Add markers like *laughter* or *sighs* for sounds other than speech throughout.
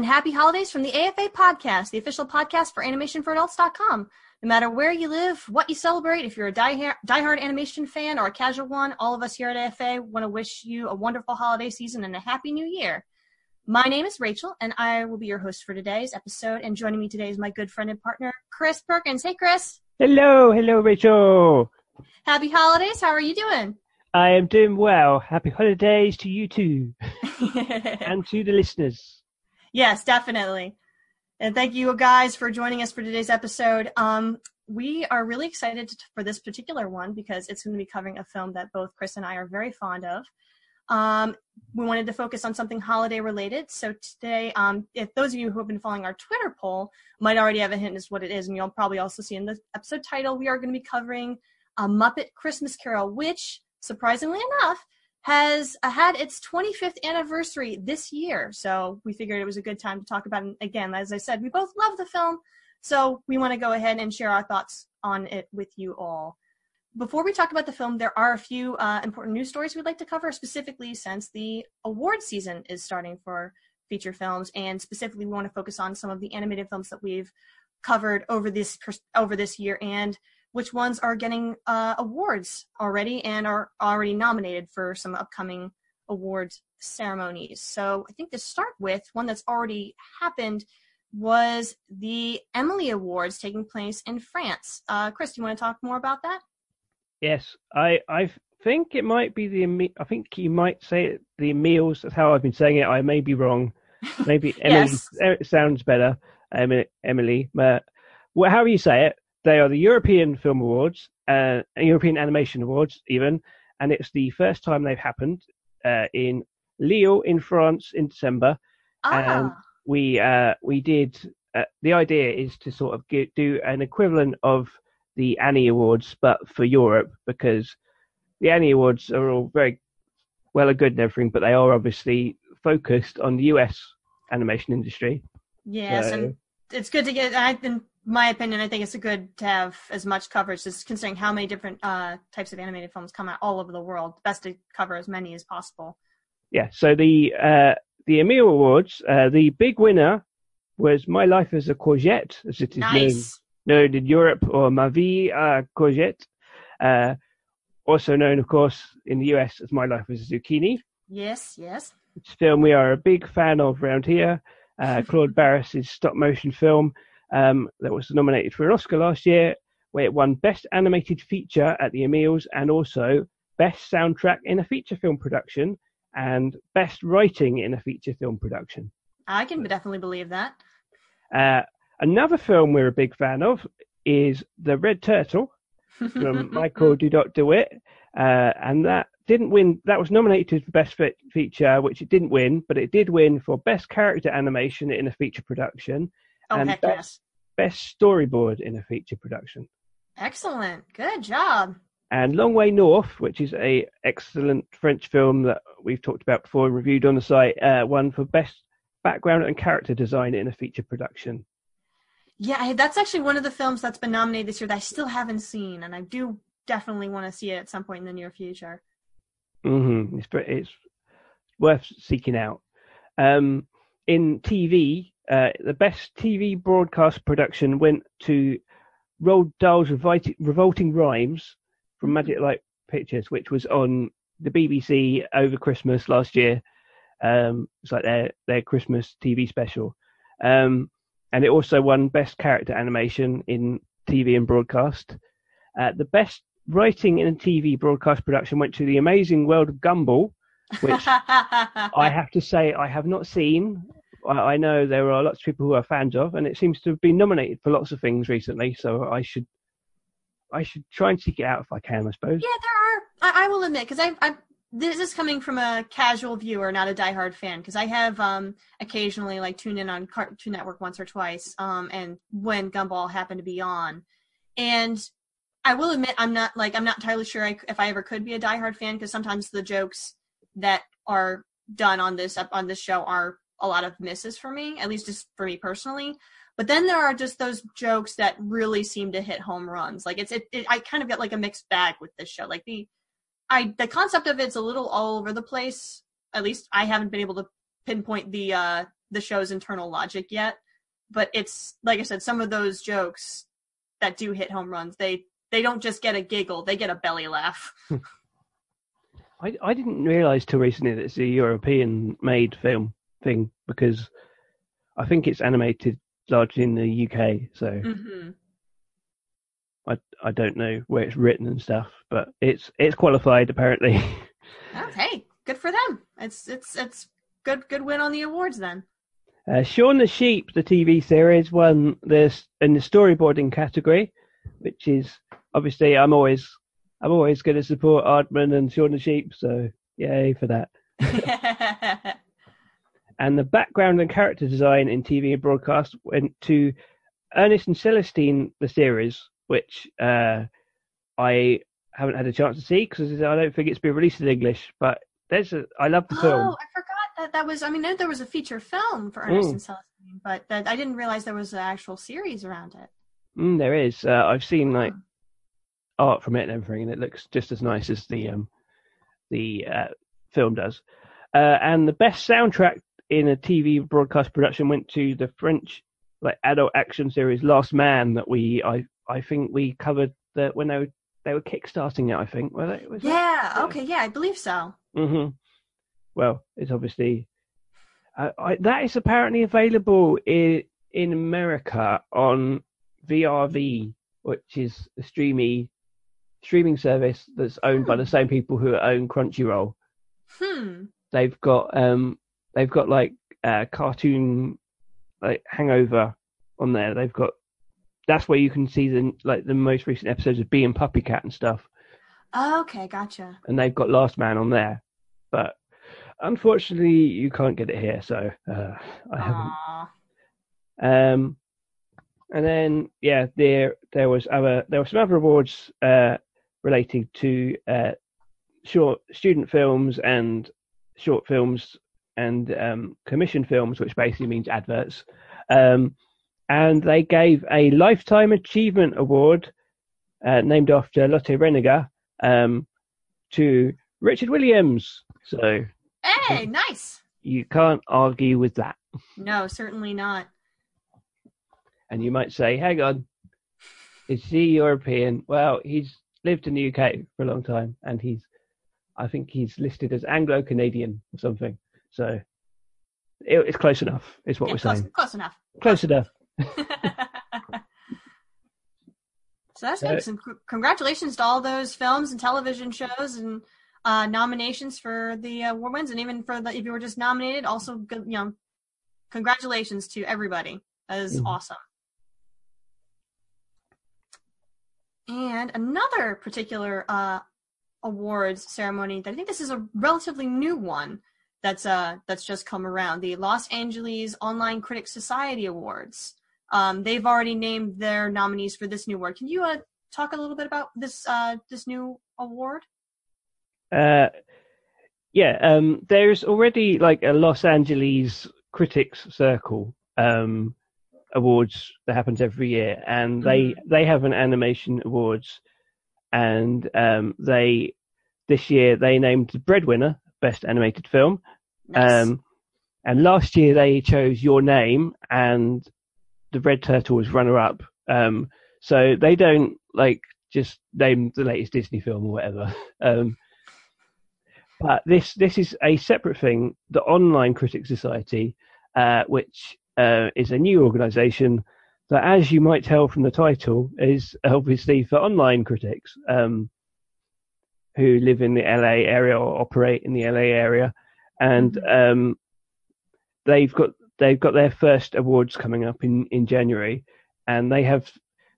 And happy holidays from the AFA podcast, the official podcast for animationforadults.com. No matter where you live, what you celebrate, if you're a die- diehard animation fan or a casual one, all of us here at AFA want to wish you a wonderful holiday season and a happy new year. My name is Rachel, and I will be your host for today's episode. And joining me today is my good friend and partner, Chris Perkins. Hey, Chris. Hello, hello, Rachel. Happy holidays. How are you doing? I am doing well. Happy holidays to you too, *laughs* and to the listeners. Yes, definitely. And thank you guys for joining us for today's episode. Um, we are really excited for this particular one because it's going to be covering a film that both Chris and I are very fond of. Um, we wanted to focus on something holiday related. So today, um, if those of you who have been following our Twitter poll might already have a hint as what it is, and you'll probably also see in the episode title, we are going to be covering a Muppet Christmas Carol, which, surprisingly enough, has uh, had its 25th anniversary this year. So we figured it was a good time to talk about it. Again, as I said, we both love the film. So we want to go ahead and share our thoughts on it with you all. Before we talk about the film, there are a few uh, important news stories we'd like to cover, specifically since the award season is starting for feature films, and specifically we want to focus on some of the animated films that we've covered over this over this year and which ones are getting uh, awards already and are already nominated for some upcoming awards ceremonies. So I think to start with, one that's already happened was the Emily Awards taking place in France. Uh, Chris, do you want to talk more about that? Yes, I I think it might be the I think you might say it, the meals. That's how I've been saying it. I may be wrong. Maybe *laughs* Emily yes. sounds better. Emily, Emily, but well, however you say it, they are the European Film Awards, uh, European Animation Awards, even, and it's the first time they've happened uh, in Lille, in France, in December. Ah. And we uh, we did. Uh, the idea is to sort of get, do an equivalent of the Annie Awards, but for Europe, because the Annie Awards are all very well and good and everything, but they are obviously focused on the US animation industry. Yes, so, and it's good to get. I've been my opinion, I think it's a good to have as much coverage, just considering how many different uh, types of animated films come out all over the world. Best to cover as many as possible. Yeah. So the uh, the Emmy Awards, uh, the big winner was My Life as a Courgette, as it is nice. known, known in Europe, or Ma Vie à Courgette, uh, also known, of course, in the US as My Life as a Zucchini. Yes. Yes. It's a film we are a big fan of around here. Uh, *laughs* Claude Barras's stop motion film um, that was nominated for an Oscar last year, where it won Best Animated Feature at the Emmys and also Best Soundtrack in a Feature Film Production and Best Writing in a Feature Film Production. I can definitely believe that. Uh, another film we're a big fan of is The Red Turtle from *laughs* Michael Dudok de Wit, uh, and that didn't win. That was nominated for Best Feature, which it didn't win, but it did win for Best Character Animation in a Feature Production Oh, and heck best, yes. best storyboard in a feature production. Excellent. Good job. And Long Way North, which is a excellent French film that we've talked about before and reviewed on the site, uh, won for best background and character design in a feature production. Yeah, that's actually one of the films that's been nominated this year that I still haven't seen, and I do definitely want to see it at some point in the near future. Mm-hmm. It's, it's worth seeking out. Um, in TV, uh, the best TV broadcast production went to Roald Dahl's Revolting Rhymes from mm-hmm. Magic Light Pictures, which was on the BBC over Christmas last year. Um, it's like their their Christmas TV special, um, and it also won Best Character Animation in TV and Broadcast. Uh, the best writing in a TV broadcast production went to The Amazing World of Gumball, which *laughs* I have to say I have not seen. I know there are lots of people who are fans of, and it seems to have been nominated for lots of things recently. So I should, I should try and seek it out if I can. I suppose. Yeah, there are. I, I will admit because I, I, this is coming from a casual viewer, not a diehard fan. Because I have um occasionally like tuned in on Cartoon Network once or twice, um, and when Gumball happened to be on, and I will admit I'm not like I'm not entirely sure I, if I ever could be a diehard fan because sometimes the jokes that are done on this up on this show are a lot of misses for me, at least just for me personally. But then there are just those jokes that really seem to hit home runs. Like it's it, it I kind of get like a mixed bag with this show. Like the I the concept of it's a little all over the place. At least I haven't been able to pinpoint the uh the show's internal logic yet. But it's like I said, some of those jokes that do hit home runs, they they don't just get a giggle, they get a belly laugh. *laughs* I I didn't realise till recently that it's a European made film thing because I think it's animated largely in the UK, so hmm I I don't know where it's written and stuff, but it's it's qualified apparently. *laughs* Okay, good for them. It's it's it's good good win on the awards then. Uh, Shaun the Sheep, the TV series, won this in the storyboarding category, which is obviously I'm always I'm always going to support Aardman and Shaun the Sheep, so yay for that. *laughs* *laughs* And the background and character design in TV and broadcast went to Ernest and Celestine, the series, which uh, I haven't had a chance to see because I don't think it's been released in English. But there's a I love the oh, film. I forgot that that was. I mean, there was a feature film for Ernest Mm. and Celestine, but that I didn't realize there was an actual series around it. Mm, there is. Uh, I've seen like Huh. art from it and everything, and it looks just as nice as the um, the uh, film does. Uh, and the best soundtrack in a TV broadcast production went to the French like adult action series Last Man that we I I think we covered that when they were they were kickstarting it. I think were they? Was Yeah. Yeah. Okay. Yeah, I believe so. hmm Well, it's obviously uh, I, that is apparently available in in America on VRV, which is a streamy streaming service that's owned by the same people who own Crunchyroll. Hmm. They've got um they've got like uh, cartoon like Hangover on there. They've got that's where you can see the like the most recent episodes of Bee and Puppy Cat and stuff. Okay, gotcha. and they've got Last Man on there, but unfortunately you can't get it here, so uh, I haven't. Um, and then yeah, there there was other there were some other awards uh, relating to uh, short student films and short films and um, commission films, which basically means adverts. Um, and they gave a lifetime achievement award uh, named after Lotte Reiniger um, to Richard Williams. So Hey, nice. you can't argue with that. No, certainly not. And you might say, hang on, is he European? Well, he's lived in the UK for a long time, and he's, I think he's listed as Anglo Canadian or something. So it, it's close enough, is what Yeah, we're close, saying. close enough. Close enough. *laughs* so that's good. Some congratulations to all those films and television shows and uh, nominations for the uh, award wins, and even for the if you were just nominated, also good. You know, congratulations to everybody. That is Mhm. awesome. And another particular uh, awards ceremony. That I think this is a relatively new one that's uh that's just come around. The Los Angeles Online Critics Society Awards. Um, they've already named their nominees for this new award. Can you uh, talk a little bit about this uh, this new award? Uh, yeah, um, there's already like a Los Angeles Critics Circle um, awards that happens every year, and they they have an animation awards, and um, they this year they named the Breadwinner best animated film, Nice. um, and last year they chose Your Name, and the Red Turtle was runner up. Um, so they don't like just name the latest Disney film or whatever. *laughs* Um, but this this is a separate thing. The Online Critics Society, uh, which uh, is a new organisation that, as you might tell from the title, is obviously for online critics um, who live in the LA area or operate in the LA area, and um, they've got they've got their first awards coming up in, in January, and they have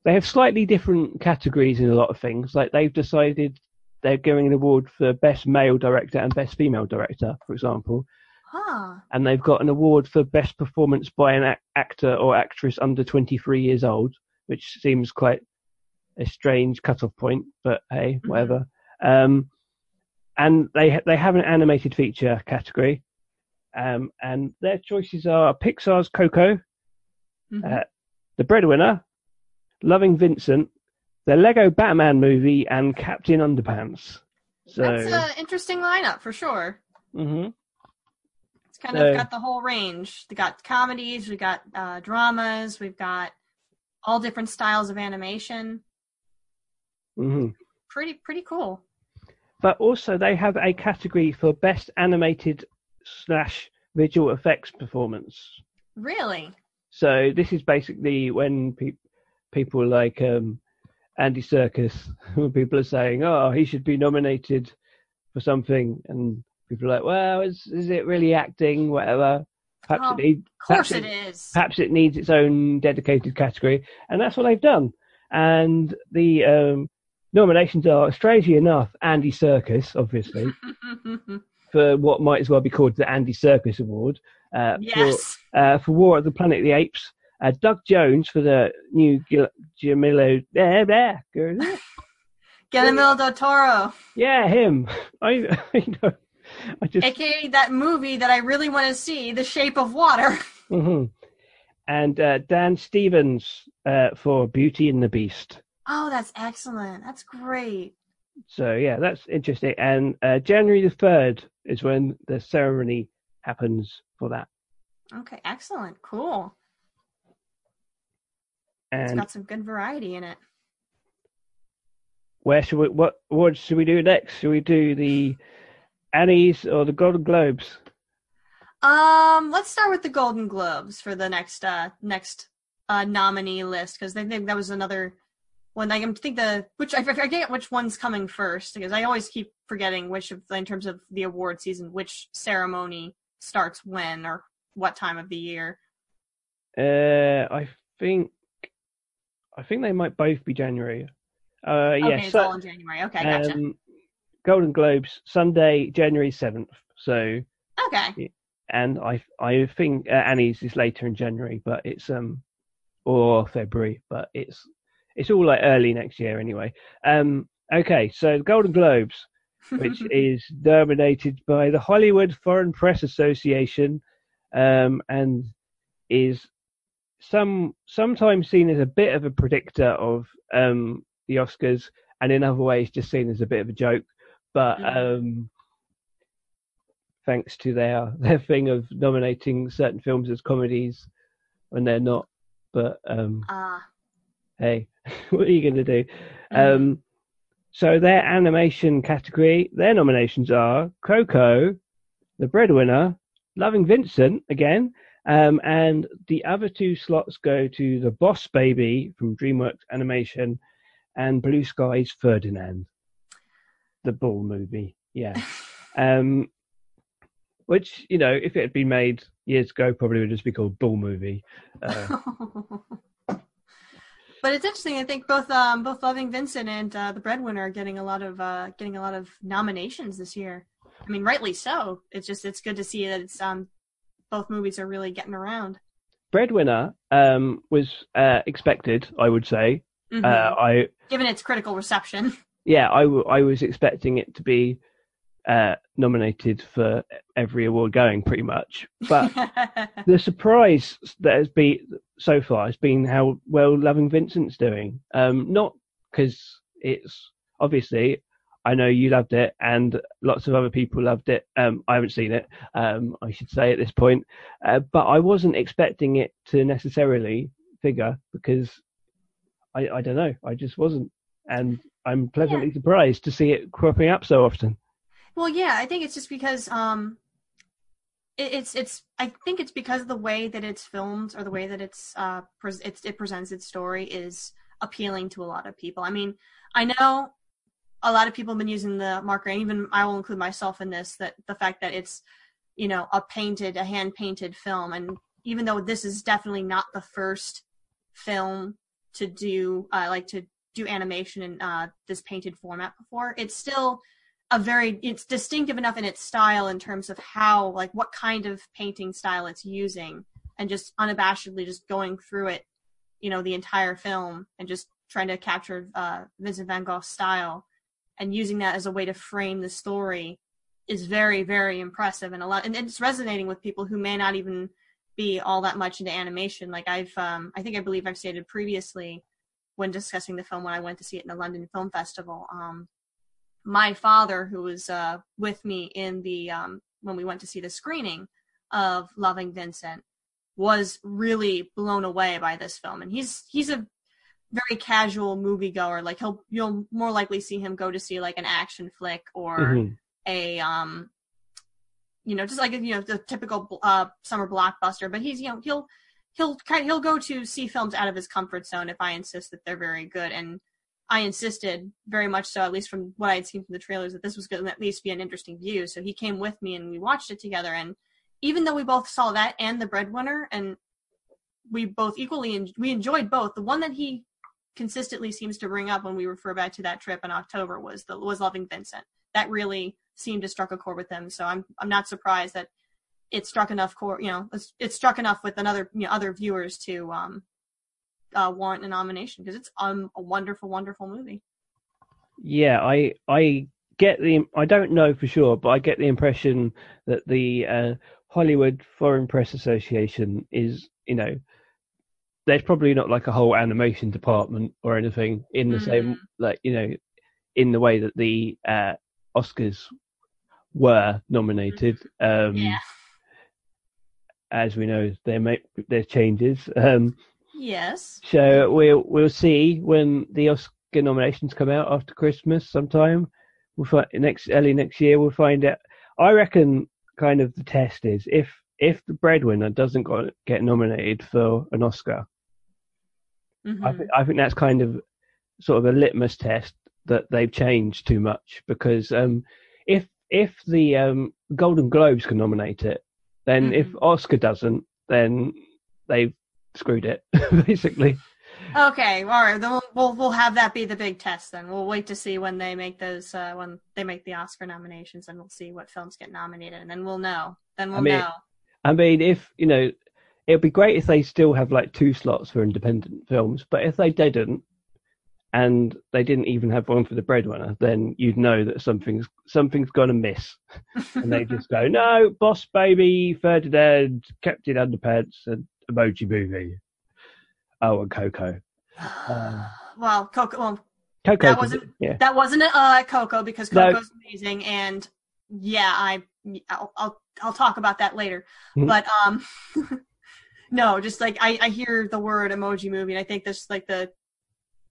they have slightly different categories in a lot of things. Like they've decided they're giving an award for best male director and best female director, for example, huh. and they've got an award for best performance by an ac- actor or actress under 23 years old, which seems quite a strange cut-off point, but hey, Mhm. whatever. Um, and they they have an animated feature category, um, and their choices are Pixar's Coco, Mhm. uh, The Breadwinner, Loving Vincent, the Lego Batman movie, and Captain Underpants. So That's an interesting lineup for sure. mhm. It's kind of got the whole range. We got comedies, we got uh, dramas, we've got all different styles of animation. hmm Pretty pretty cool. But also, they have a category for best animated slash visual effects performance. Really? So this is basically when pe- people like um, Andy Serkis, *laughs* when people are saying, "Oh, he should be nominated for something," and people are like, "Well, is is it really acting? Whatever." Perhaps Oh, it needs, Of course perhaps it is. perhaps it needs its own dedicated category, and that's what they've done. And the um, nominations are, strangely enough, Andy Serkis, obviously, *laughs* for what might as well be called the Andy Serkis Award. Uh, yes. For, uh, for War of the Planet of the Apes. Uh, Doug Jones for the new Gil-. There, there. *laughs* Guillermo del Toro, Yeah, him. *laughs* I, I know. I just. aka that movie that I really want to see, The Shape of Water. Mhm. And uh, Dan Stevens uh, for Beauty and the Beast. Oh, that's excellent. That's great. So yeah, that's interesting. And uh, January the third is when the ceremony happens for that. Okay, excellent. Cool. It's got some good variety in it. where should we? What awards should we do next? Should we do the Annies or the Golden Globes? Um, let's start with the Golden Globes for the next uh next uh nominee list because I think that was another one. I think the which I forget which one's coming first because I always keep forgetting which of in terms of the award season which ceremony starts when or what time of the year. Uh, I think, I think they might both be January. Uh, Okay, yeah, it's so- all in January. Okay, gotcha. um, Golden Globes Sunday, January seventh. So, okay, and I, I think uh, Annie's is later in January, but it's um, or February, but it's, it's all like early next year anyway. Um, okay, so the Golden Globes, which *laughs* is dominated by the Hollywood Foreign Press Association, um, and is some sometimes seen as a bit of a predictor of um, the Oscars, and in other ways just seen as a bit of a joke. But Mhm. um, thanks to their *laughs* their thing of nominating certain films as comedies when they're not. But um, Ah, hey, *laughs* what are you going to do? mhm. Um, so their animation category, their nominations are Coco, The Breadwinner, Loving Vincent again, um, and the other two slots go to The Boss Baby from DreamWorks Animation and Blue Sky's Ferdinand, the Bull movie. Yeah. *laughs* Um, which, you know, if it had been made years ago, probably would just be called Bull Movie. Uh, *laughs* but it's interesting. I think both um both Loving Vincent and uh, the Breadwinner are getting a lot of uh getting a lot of nominations this year. I mean, rightly so. It's just it's good to see that it's um both movies are really getting around. Breadwinner um, was uh, expected, I would say. Mhm. Uh, I Given its critical reception. *laughs* yeah, I, w- I was expecting it to be uh, nominated for every award going, pretty much. But *laughs* the surprise that has been so far has been how well Loving Vincent's doing. Um, not because it's obviously I know you loved it and lots of other people loved it. Um, I haven't seen it, um, I should say at this point, uh, but I wasn't expecting it to necessarily figure because I, I don't know, I just wasn't, and I'm pleasantly surprised to see it cropping up so often. Well, yeah, I think it's just because um, it, it's it's I think it's because the way that it's filmed or the way that it's uh pres it's, it presents its story is appealing to a lot of people. I mean, I know a lot of people have been using the marker, and even I will include myself in this. That the fact that it's you know a painted, a hand painted film, and even though this is definitely not the first film to do uh, like to do animation in uh, this painted format before, it's still a very it's distinctive enough in its style in terms of how like what kind of painting style it's using and just unabashedly just going through it you know the entire film and just trying to capture uh Vincent van Gogh's style and using that as a way to frame the story is very very impressive and a lot and it's resonating with people who may not even be all that much into animation. Like I've um I think I believe I've stated previously when discussing the film when I went to see it in the London Film Festival um my father, who was uh, with me in the um, when we went to see the screening, of Loving Vincent was really blown away by this film, and he's he's a very casual moviegoer. Like he'll you'll more likely see him go to see like an action flick or Mhm. a um you know just like you know the typical uh summer blockbuster but he's you know he'll he'll kind he'll go to see films out of his comfort zone if i insist that they're very good and i insisted very much so at least from what i had seen from the trailers that this was going to at least be an interesting view so he came with me and we watched it together and even though we both saw that and the breadwinner and we both equally en- we enjoyed both the one that he consistently seems to bring up when we refer back to that trip in october was the was loving vincent that really seemed to struck a chord with him. So I'm I'm not surprised that it struck enough chord. You know, it struck enough with another you know, other viewers to um, uh, warrant a nomination because it's um, a wonderful, wonderful movie. Yeah, I I get the I don't know for sure, but I get the impression that the uh, Hollywood Foreign Press Association is, you know, there's probably not like a whole animation department or anything in the Mhm. same like you know, in the way that the uh, Oscars were nominated. Um, yeah. As we know, there may there's changes. Um, Yes. So we'll we'll see when the Oscar nominations come out after Christmas sometime. We'll find next early next year. We'll find out. I reckon kind of the test is if if the breadwinner doesn't got, get nominated for an Oscar, Mhm. I think I think that's kind of sort of a litmus test that they've changed too much because um, if if the um, Golden Globes can nominate it, then if Mhm. Oscar doesn't, then they've screwed it *laughs* basically. Okay. All right. Then we'll, we'll we'll have that be the big test. Then we'll wait to see when they make those uh, when they make the Oscar nominations, and we'll see what films get nominated, and then we'll know. Then we'll mean, know. I mean, if you know, it'd be great if they still have like two slots for independent films. But if they didn't, and they didn't even have one for the breadwinner, then you'd know that something's something's gonna miss. And they just go, *laughs* no, Boss Baby, Ferdinand, Captain Underpants, and Emoji Movie. Oh, and Coco. *sighs* Well, Coco. Well, Coco, That wasn't- yeah. That wasn't uh Coco because No. Coco's amazing and yeah, I I'll I'll, I'll talk about that later. Mhm. But um *laughs* no, just like I I hear the word emoji movie and I think this like the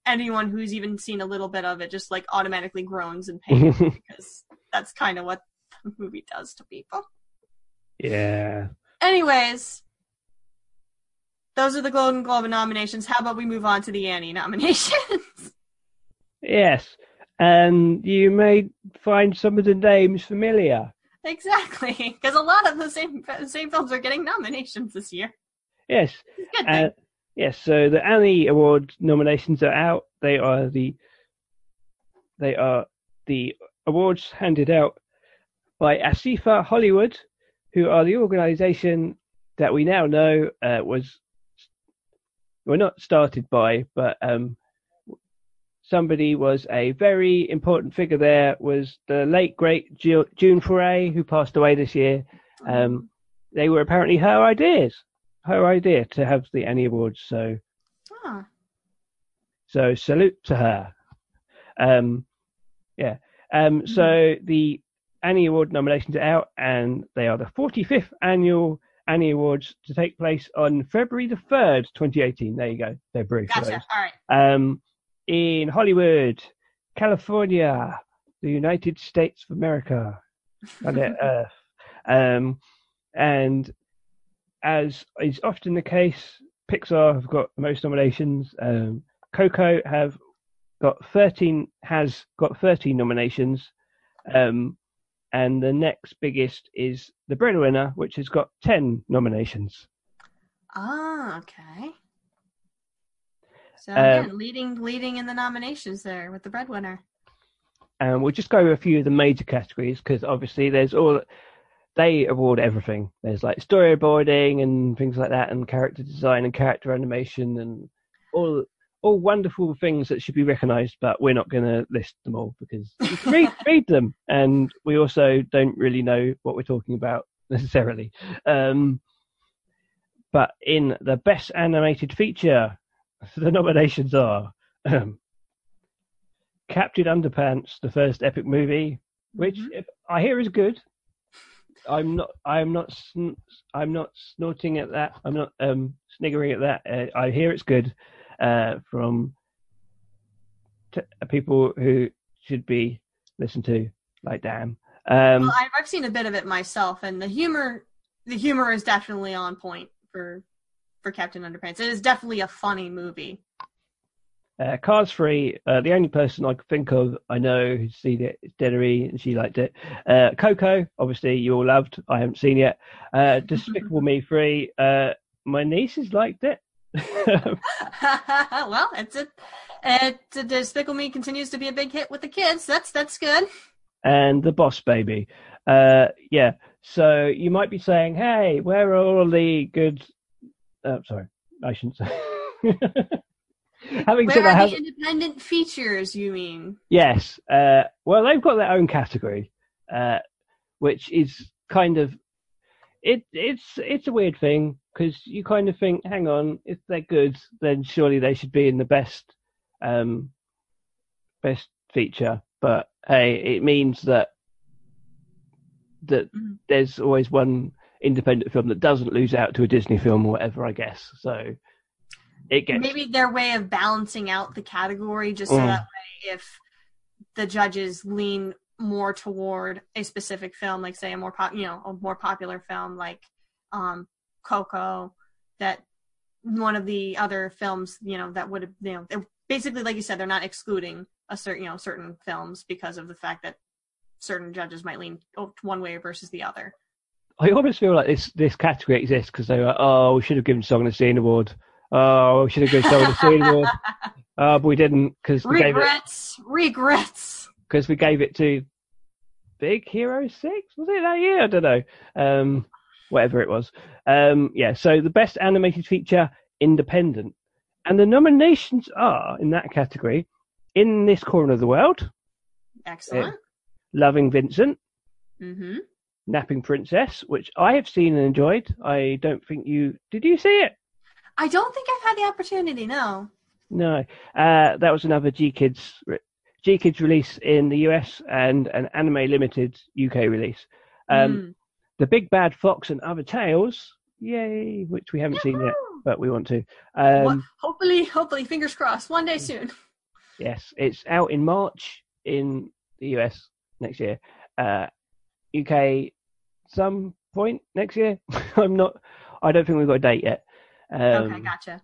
anyone who's even seen a little bit of it just like automatically groans in pain *laughs* because that's kind of what the movie does to people. yeah. Anyways, those are the Golden Globe nominations. How about we move on to the Annie nominations? *laughs* Yes. And you may find some of the names familiar. Exactly, *laughs* because a lot of the same same films are getting nominations this year. Yes. Good. Uh, yes, so the Annie Award nominations are out. They are the they are the awards handed out by ASIFA Hollywood, who are the organisation that we now know uh, was well not started by, but um, somebody was a very important figure. There was the late great Ju- June Foray, who passed away this year. Um, they were apparently her ideas, her idea to have the Annie Awards. So, Ah, so salute to her. Um, yeah. Um, so the Annie Award nominations are out, and they are the 45th annual Annie Awards to take place on February the 3rd, 2018. There you go, February. for gotcha. All right. Um, in Hollywood, California, the United States of America, planet *laughs* Earth. Um, and as is often the case, Pixar have got the most nominations. Um, Coco have got 13, has got 13 nominations. Um, and the next biggest is The Breadwinner, which has got 10 nominations. Ah, okay. So Um, again, leading leading in the nominations there with the breadwinner. and we'll just go over a few of the major categories because obviously there's all they award everything. There's like storyboarding and things like that, and character design and character animation and all all wonderful things that should be recognised. But we're not going to list them all because you can read *laughs* read them, and we also don't really know what we're talking about *laughs* necessarily. Um, but in the best animated feature, *laughs* the nominations are. Um, Captain Underpants, the first epic movie, which Mhm. if I hear is good. I'm not. I'm not. Sn- I'm not snorting at that. I'm not um, sniggering at that. Uh, I hear it's good uh, from t- people who should be listened to, like Dan. Um, well, I've, seen a bit of it myself, and the humor, the humor is definitely on point for for Captain Underpants. It is definitely a funny movie. Uh, Cars Free, uh, the only person I could think of I know who's seen it is Dennery, and she liked it. Uh, Coco, obviously, you all loved. I haven't seen yet. Uh, Despicable *laughs* Me Free, uh, my nieces liked it. *laughs* *laughs* well, it's it's a Despicable Me continues to be a big hit with the kids. That's that's good. And The Boss Baby. Uh, yeah, so you might be saying, hey, where are all the good. Oh, sorry, I shouldn't say. *laughs* Having Where said are have... the independent features? You mean? Yes. Uh, well, they've got their own category, uh, which is kind of it. It's it's a weird thing because you kind of think, hang on, if they're good, then surely they should be in the best um, best feature. But hey, it means that that mm-hmm. there's always one independent film that doesn't lose out to a Disney film or whatever, I guess. So it gets maybe their way of balancing out the category just so mm. that way if the judges lean more toward a specific film like say a more pop, you know a more popular film like um coco that one of the other films you know that would have you know basically like you said they're not excluding a certain you know certain films because of the fact that certain judges might lean one way versus the other i almost feel like this this category exists because they were oh we should have given Song of the Sea an award Oh, we should have given someone a scene *laughs* award. Uh, but we didn't because we regrets, gave it regrets because we gave it to Big Hero Six. Was it that year? I don't know. Um, whatever it was. Um, yeah. So the best animated feature, independent, and the nominations are in that category. In this corner of the world. Excellent. Uh, Loving Vincent. Mm-hmm. Napping Princess, which I have seen and enjoyed. I don't think you did. You see it? I don't think I've had the opportunity. No. No, uh, that was another GKIDS GKIDS release in the US and an Anime Limited UK release. Um, mm. The Big Bad Fox and Other Tales, yay! Which we haven't Yahoo! seen yet, but we want to. Um, hopefully, hopefully, fingers crossed, one day soon. Yes, it's out in March in the US next year. Uh, UK some point next year. *laughs* I'm not. I don't think we've got a date yet. Um, okay, gotcha.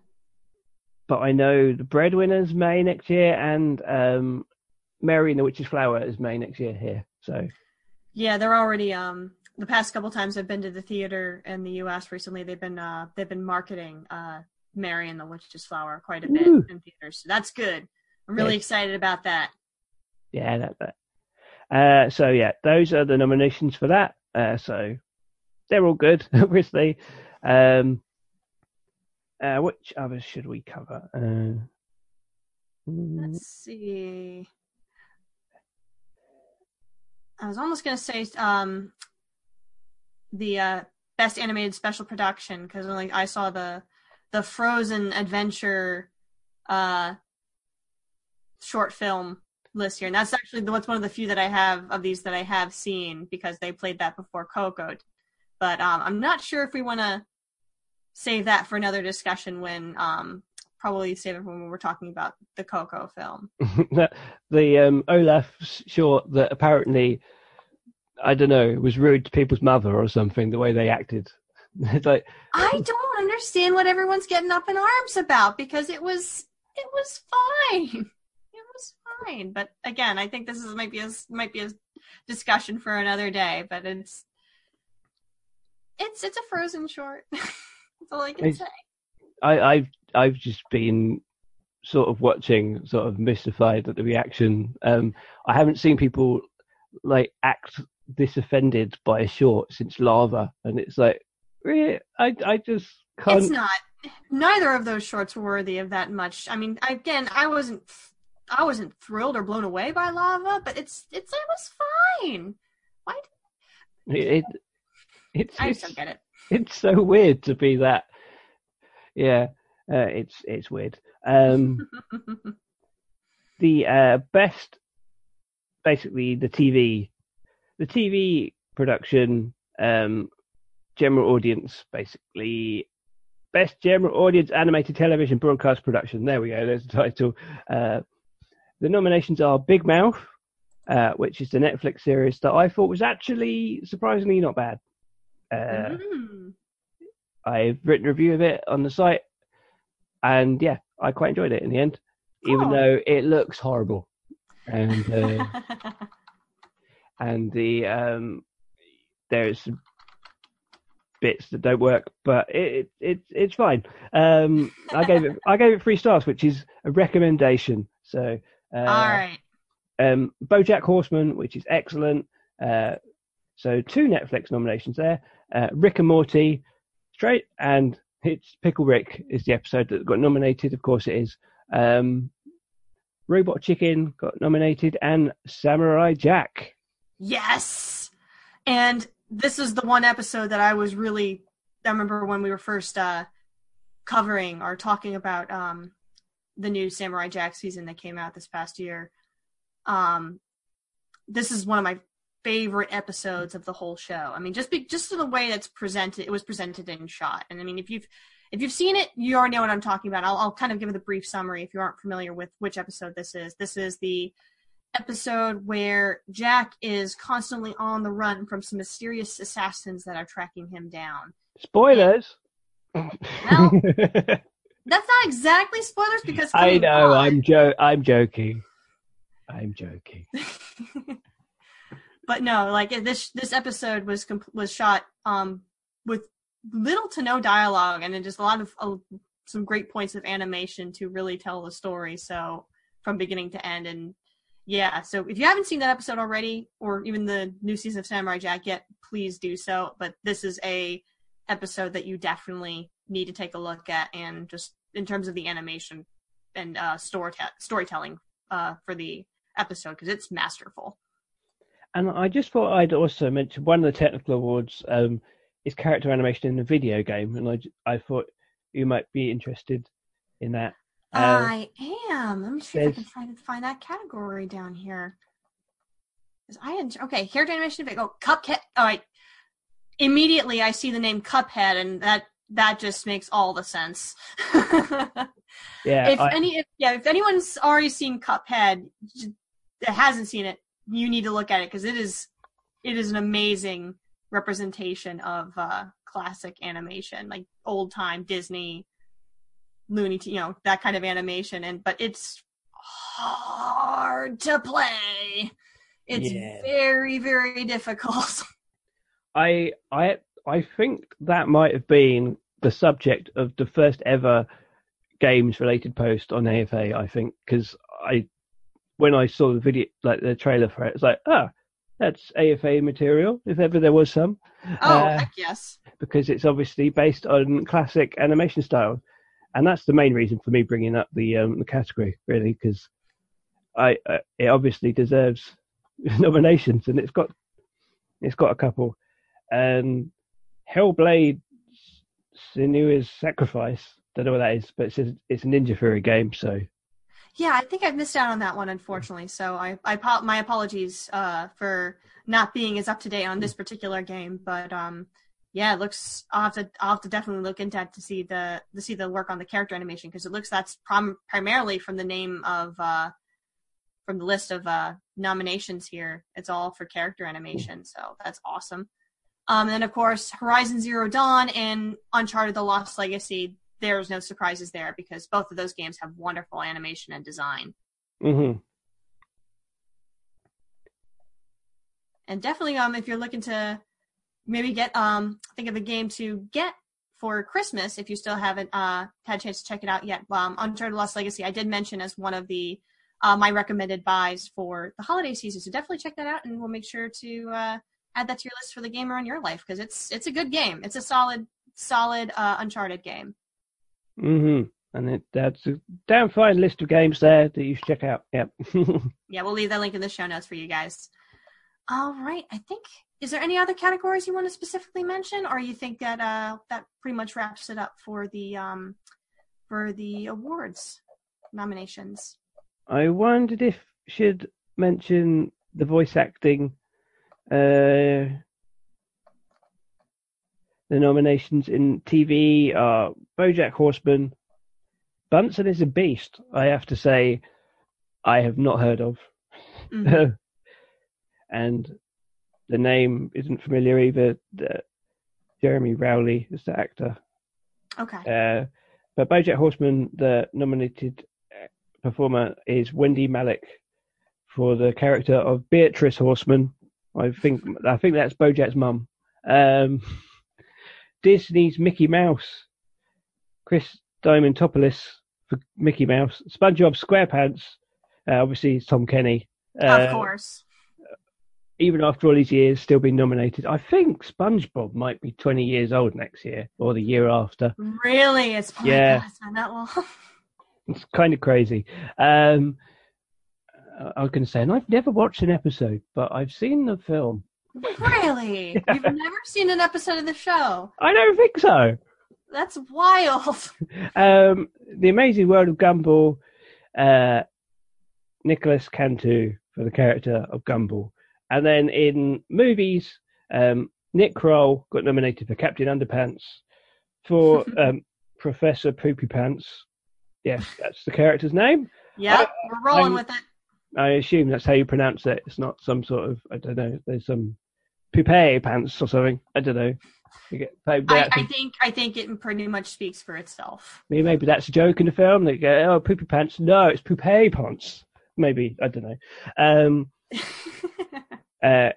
But I know the Breadwinners May next year, and um, Mary and the Witch's Flower is May next year here. So. Yeah, they're already. Um, the past couple times I've been to the theater in the U.S. recently, they've been uh, they've been marketing uh, Mary and the Witch's Flower quite a bit Ooh. in theaters. So that's good. I'm really yeah. excited about that. Yeah, that that. Uh, so yeah, those are the nominations for that. Uh, so they're all good, *laughs* obviously. Um, uh, which others should we cover? Uh, Let's see. I was almost going to say um, the uh, best animated special production because like I saw the the Frozen adventure uh, short film list here, and that's actually the, what's one of the few that I have of these that I have seen because they played that before Coco. But um, I'm not sure if we want to save that for another discussion when um, probably save it when we're talking about the Coco film. *laughs* the um, Olaf short that apparently, I don't know, it was rude to people's mother or something. The way they acted. *laughs* it's like I don't understand what everyone's getting up in arms about because it was it was fine. *laughs* It was fine. But again, I think this is might be a might be a discussion for another day. But it's it's it's a Frozen short. *laughs* That's all I can say. I, I've I've just been sort of watching, sort of mystified at the reaction. Um, I haven't seen people like act this offended by a short since Lava, and it's like, really, I I just can't. It's not. Neither of those shorts were worthy of that much. I mean, again, I wasn't, I wasn't thrilled or blown away by Lava, but it's it's it was fine. Why? Did... It, it it's, I just don't get it it's so weird to be that. Yeah, uh, it's it's weird. Um, *laughs* the uh, best, basically the TV, the TV production um, general audience, basically. Best general audience animated television broadcast production. There we go. There's the title. Uh, the nominations are Big Mouth, uh, which is the Netflix series that I thought was actually surprisingly not bad. Uh, Mm. I've written a review of it on the site, and yeah, I quite enjoyed it in the end, even though it looks horrible. And uh, *laughs* and the um, there's bits that don't work, but it, it, it it's fine. Um, I gave it I gave it three stars, which is a recommendation. So uh, All right. um, BoJack Horseman, which is excellent. Uh, so two Netflix nominations there. Uh, Rick and Morty, straight, and it's Pickle Rick is the episode that got nominated. Of course, it is. Um, Robot Chicken got nominated, and Samurai Jack. Yes. And this is the one episode that I was really I remember when we were first uh covering or talking about um the new Samurai Jack season that came out this past year. Um this is one of my favorite episodes of the whole show. I mean just be, just in the way it's presented it was presented and shot. And I mean if you've if you've seen it, you already know what I'm talking about. I'll, I'll kind of give it a brief summary if you aren't familiar with which episode this is. This is the episode where Jack is constantly on the run from some mysterious assassins that are tracking him down. Spoilers. Well, *laughs* That's not exactly spoilers because I know. on- I'm jo- I'm joking. I'm joking. *laughs* but no, like this this episode was comp- was shot um with little to no dialogue and then just a lot of uh, some great points of animation to really tell the story. So from beginning to end and yeah, so if you haven't seen that episode already or even the new season of Samurai Jack yet, please do so. But this is a episode that you definitely need to take a look at and just in terms of the animation and uh story storytelling uh for the episode because it's masterful. And I just thought I'd also mention one of the technical awards um, is character animation in a video game, and i i thought you might be interested in that. Uh, I am. Let me see if I can try to find that category down here. I enjoy, okay, character animation. video- Oh, Cuphead. All right. Immediately, I see the name Cuphead, and that that just makes all the sense. *laughs* yeah, if I, any, if, yeah, if anyone's already seen Cuphead that hasn't seen it, you need to look at it because it is it is an amazing representation of uh, classic animation, like old time Disney, Looney, you know, that kind of animation. And but it's hard to play. It's Yeah. very very difficult. *laughs* I, I, I think that might have been the subject of the first ever games-related post on AFA. I think because I, when I saw the video, like the trailer for it, it's like, ah, that's AFA material if ever there was some. oh Uh, heck yes. because it's obviously based on classic animation style, and that's the main reason for me bringing up the um, the category really because I it obviously deserves *laughs* nominations and it's got it's got a couple. Um, Hellblade Senua's Sacrifice. Don't know what that is, but it's a, it's a Ninja Theory game, so Yeah, I think I've missed out on that one, unfortunately. So I, I my apologies uh, for not being as up to date on this particular game. But um, yeah, it looks. I'll have to. I'll have to definitely look into that to see the to see the work on the character animation because it looks that's prom- primarily from the name of uh, from the list of uh, nominations here. It's all for character animation, so that's awesome. Um, and then of course Horizon Zero Dawn and Uncharted: The Lost Legacy. There's no surprises there because both of those games have wonderful animation and design. Mm-hmm. and definitely um if you're looking to maybe get um think of a game to get for Christmas if you still haven't uh had a chance to check it out yet. Um Uncharted Lost Legacy I did mention as one of the uh, my recommended buys for the holiday season. So definitely check that out and we'll make sure to uh add that to your list for the gamer in your life because it's it's a good game. It's a solid solid uh Uncharted game. Mm-hmm. And it, that's a damn fine list of games there that you should check out. Yep. *laughs* Yeah, we'll leave that link in the show notes for you guys. All right. I think is there any other categories you want to specifically mention, or you think that uh that pretty much wraps it up for the um for the awards nominations? I wondered if should mention the voice acting uh, the nominations in TV are BoJack Horseman. Bunsen is a beast. I have to say, I have not heard of, Mhm. *laughs* and the name isn't familiar either. The, Jeremy Rowley is the actor. Okay. Uh, but BoJack Horseman, the nominated uh, performer is Wendie Malick for the character of Beatrice Horseman. I think I think that's BoJack's mum. Um, *laughs* Disney's Mickey Mouse, Chris Diamantopoulos for Mickey Mouse. SpongeBob SquarePants, uh, obviously Tom Kenny. Uh, of course. Even after all these years, still been nominated. I think SpongeBob might be 20 years old next year or the year after. Really? It's oh Yeah. God, that long. *laughs* It's kind of crazy. Um, I was going to say, and I've never watched an episode, but I've seen the film. really? *laughs* You've never seen an episode of the show? I don't think so. That's wild. *laughs* Um, the Amazing World of Gumball, uh, Nicolas Cantu for the character of Gumball, and then in movies, um, Nick Kroll got nominated for Captain Underpants, for *laughs* um, Professor Poopy Pants. Yes, that's the character's name. Yep, we're rolling I'm- with it. I assume that's how you pronounce it. It's not some sort of I don't know. There's some poupée pants or something. I don't know. You get I, I think I think it pretty much speaks for itself. maybe, maybe that's a joke in the film. They go, oh, poopy pants. No, it's poupée pants. Maybe I don't know. Um, *laughs* uh,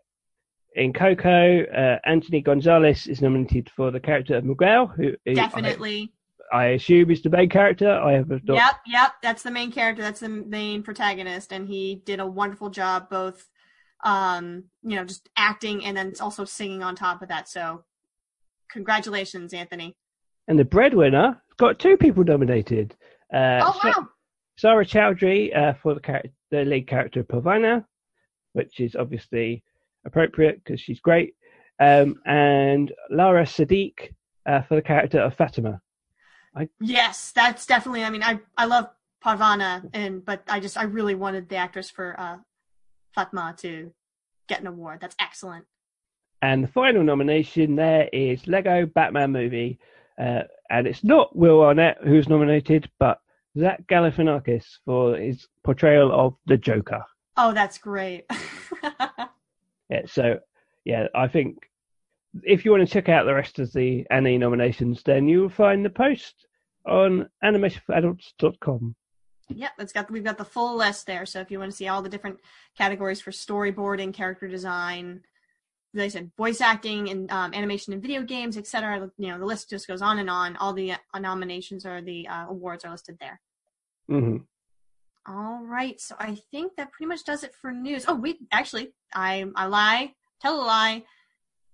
in Coco, uh, Anthony Gonzalez is nominated for the character of Miguel, who who Definitely. I, I assume is the main character. I have not. Yep, yep. That's the main character. That's the main protagonist, and he did a wonderful job, both, um, you know, just acting and then also singing on top of that. So, congratulations, Anthony. And the breadwinner got two people nominated. Uh, oh wow! Saara Chaudry uh, for the, char- the lead character Parvana, which is obviously appropriate because she's great, um, and Laara Sadiq uh, for the character of Fatima. Yes, that's definitely. I mean, I I love Parvana, and but I just I really wanted the actress for uh, Fatma to get an award. That's excellent. And the final nomination there is Lego Batman movie, uh, and it's not Will Arnett who's nominated, but Zach Galifianakis for his portrayal of the Joker. Oh, that's great. *laughs* Yeah, so yeah, I think if you want to check out the rest of the Annie nominations, then you'll find the post on animationforadults.com. Yep, it's got we've got the full list there. So if you want to see all the different categories for storyboarding, character design, like I said, voice acting, and um, animation and video games, etc. You know, the list just goes on and on. All the uh, nominations or the uh, awards are listed there. hmm All right, so I think that pretty much does it for news. Oh, we actually, I I lie, tell a lie.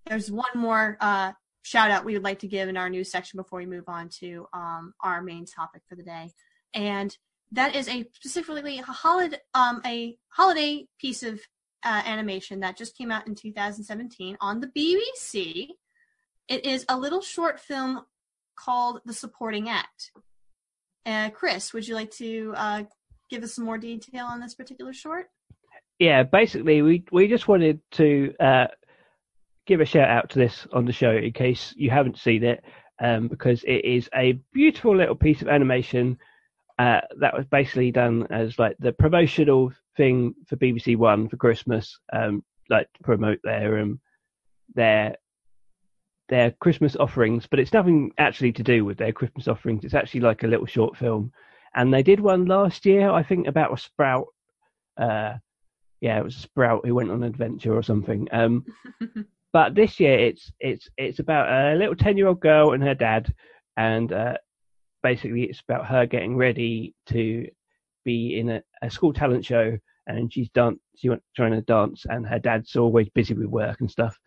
There's one more uh, shout out we would like to give in our news section before we move on to um, our main topic for the day, and that is a specifically a holiday um, a holiday piece of uh, animation that just came out in 2017 on the BBC. It is a little short film called The Supporting Act. Uh, Chris, would you like to uh, give us some more detail on this particular short? Yeah, basically, we we just wanted to uh, give a shout out to this on the show in case you haven't seen it, um, because it is a beautiful little piece of animation uh, that was basically done as like the promotional thing for BBC One for Christmas, um, like to promote their um, their their Christmas offerings, but it's nothing actually to do with their Christmas offerings. It's actually like a little short film, and they did one last year, I think, about a sprout. Uh, yeah, it was a sprout who went on an adventure or something. Um, *laughs* but this year it's it's it's about a little ten year old girl and her dad, and uh, basically it's about her getting ready to be in a, a school talent show, and she's dance she went trying to dance, and her dad's always busy with work and stuff,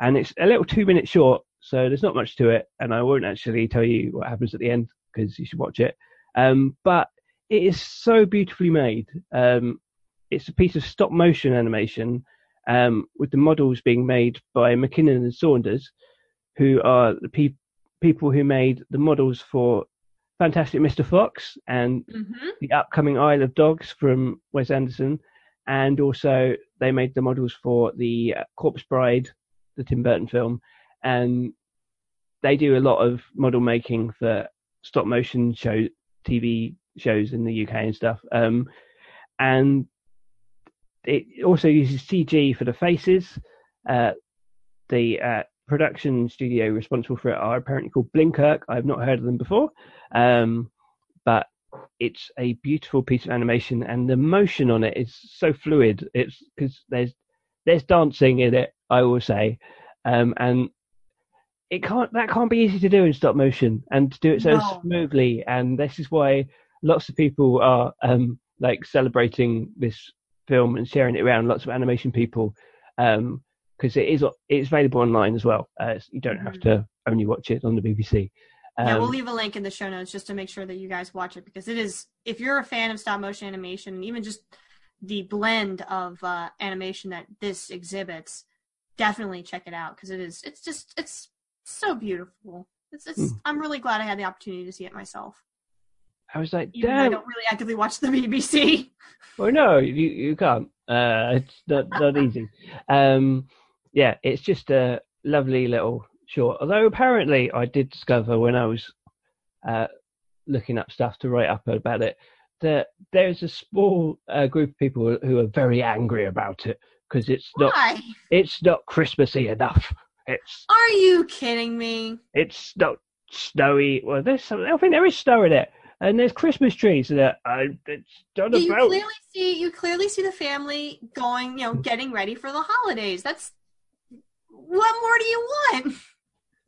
and it's a little two minute short, so there's not much to it, and I won't actually tell you what happens at the end because you should watch it. Um, but it is so beautifully made. Um, it's a piece of stop motion animation um, with the models being made by McKinnon and Saunders, who are the pe- people who made the models for Fantastic Mr. Fox and mm-hmm. the upcoming Isle of Dogs from Wes Anderson, and also they made the models for the uh, Corpse Bride, the Tim Burton film, and they do a lot of model making for stop motion show TV shows in the UK and stuff. Um, and it also uses CG for the faces. Uh, the uh, production studio responsible for it are apparently called Blinkink. I've not heard of them before, um, but it's a beautiful piece of animation, and the motion on it is so fluid. It's because there's there's dancing in it. I will say, um, and it can't that can't be easy to do in stop motion and to do it so No. smoothly. And this is why lots of people are um, like celebrating this film and sharing it around. Lots of animation people. Um, because it is it's available online as well. Uh, you don't have Mhm. to only watch it on the BBC. Um, yeah, we'll leave a link in the show notes just to make sure that you guys watch it because it is. If you're a fan of stop motion animation, even just the blend of uh, animation that this exhibits, definitely check it out because it is. It's just it's so beautiful. It's. it's Hmm. I'm really glad I had the opportunity to see it myself. I was like, Even though I don't really actively watch the BBC. *laughs* Well, no, you you can't. Uh, it's not not easy. Um, yeah, it's just a lovely little short. Although apparently, I did discover when I was uh, looking up stuff to write up about it that there's a small uh, group of people who are very angry about it because it's not Why? it's not Christmassy enough. It's Are you kidding me? it's not snowy. Well, there's some, I think there is snow in it, and there's Christmas trees it. And it's not Yeah, you clearly see you clearly see the family going, you know, getting ready for the holidays. That's what more do you want?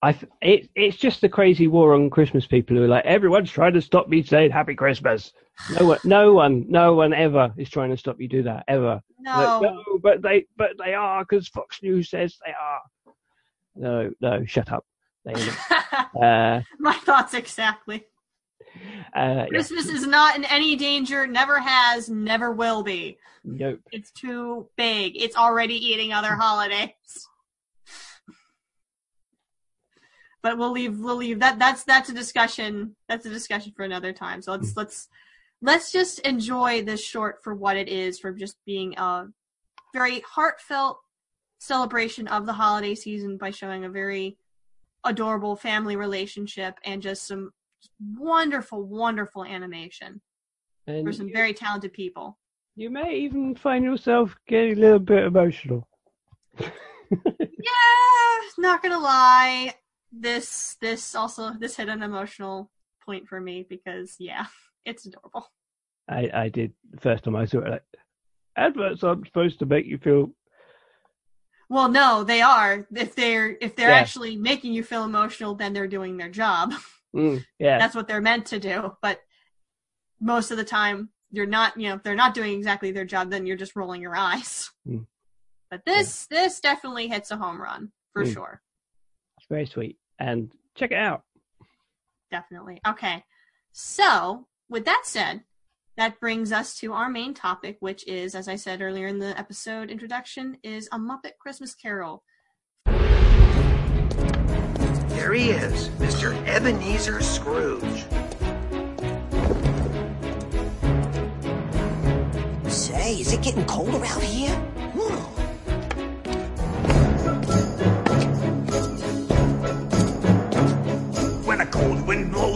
I th- it, it's just the crazy war on Christmas people who are like everyone's trying to stop me saying Happy Christmas. No one, no one, no one ever is trying to stop you do that ever. No. Like, no, but they, but they are because Fox News says they are. No, no, shut up. *laughs* Uh, My thoughts exactly. uh, yeah, Christmas is not in any danger, never has, never will be. nope. It's too big. It's already eating other *laughs* holidays. But we'll leave we'll leave that that's that's a discussion that's a discussion for another time. So let's let's let's just enjoy this short for what it is for just being a very heartfelt celebration of the holiday season by showing a very adorable family relationship and just some wonderful wonderful animation And for some you, very talented people. you may even find yourself getting a little bit emotional. *laughs* Yeah, not gonna lie. This this also this hit an emotional point for me because yeah, *laughs* it's adorable. I, I did the first time I saw it. Like, adverts aren't supposed to make you feel. Well, no, they are. If they're if they're Yeah. actually making you feel emotional, then they're doing their job. *laughs* Mm, yeah, That's what they're meant to do. But most of the time, you're not. You know, if they're not doing exactly their job, then you're just rolling your eyes. Mm. But this this definitely hits a home run for Mm. sure. it's very sweet. And check it out. definitely. Okay. So, with that said, that brings us to our main topic, which is, as I said earlier in the episode introduction, is a Muppet Christmas Carol. There he is, Mr. Ebenezer Scrooge. Say, is it getting cold around here?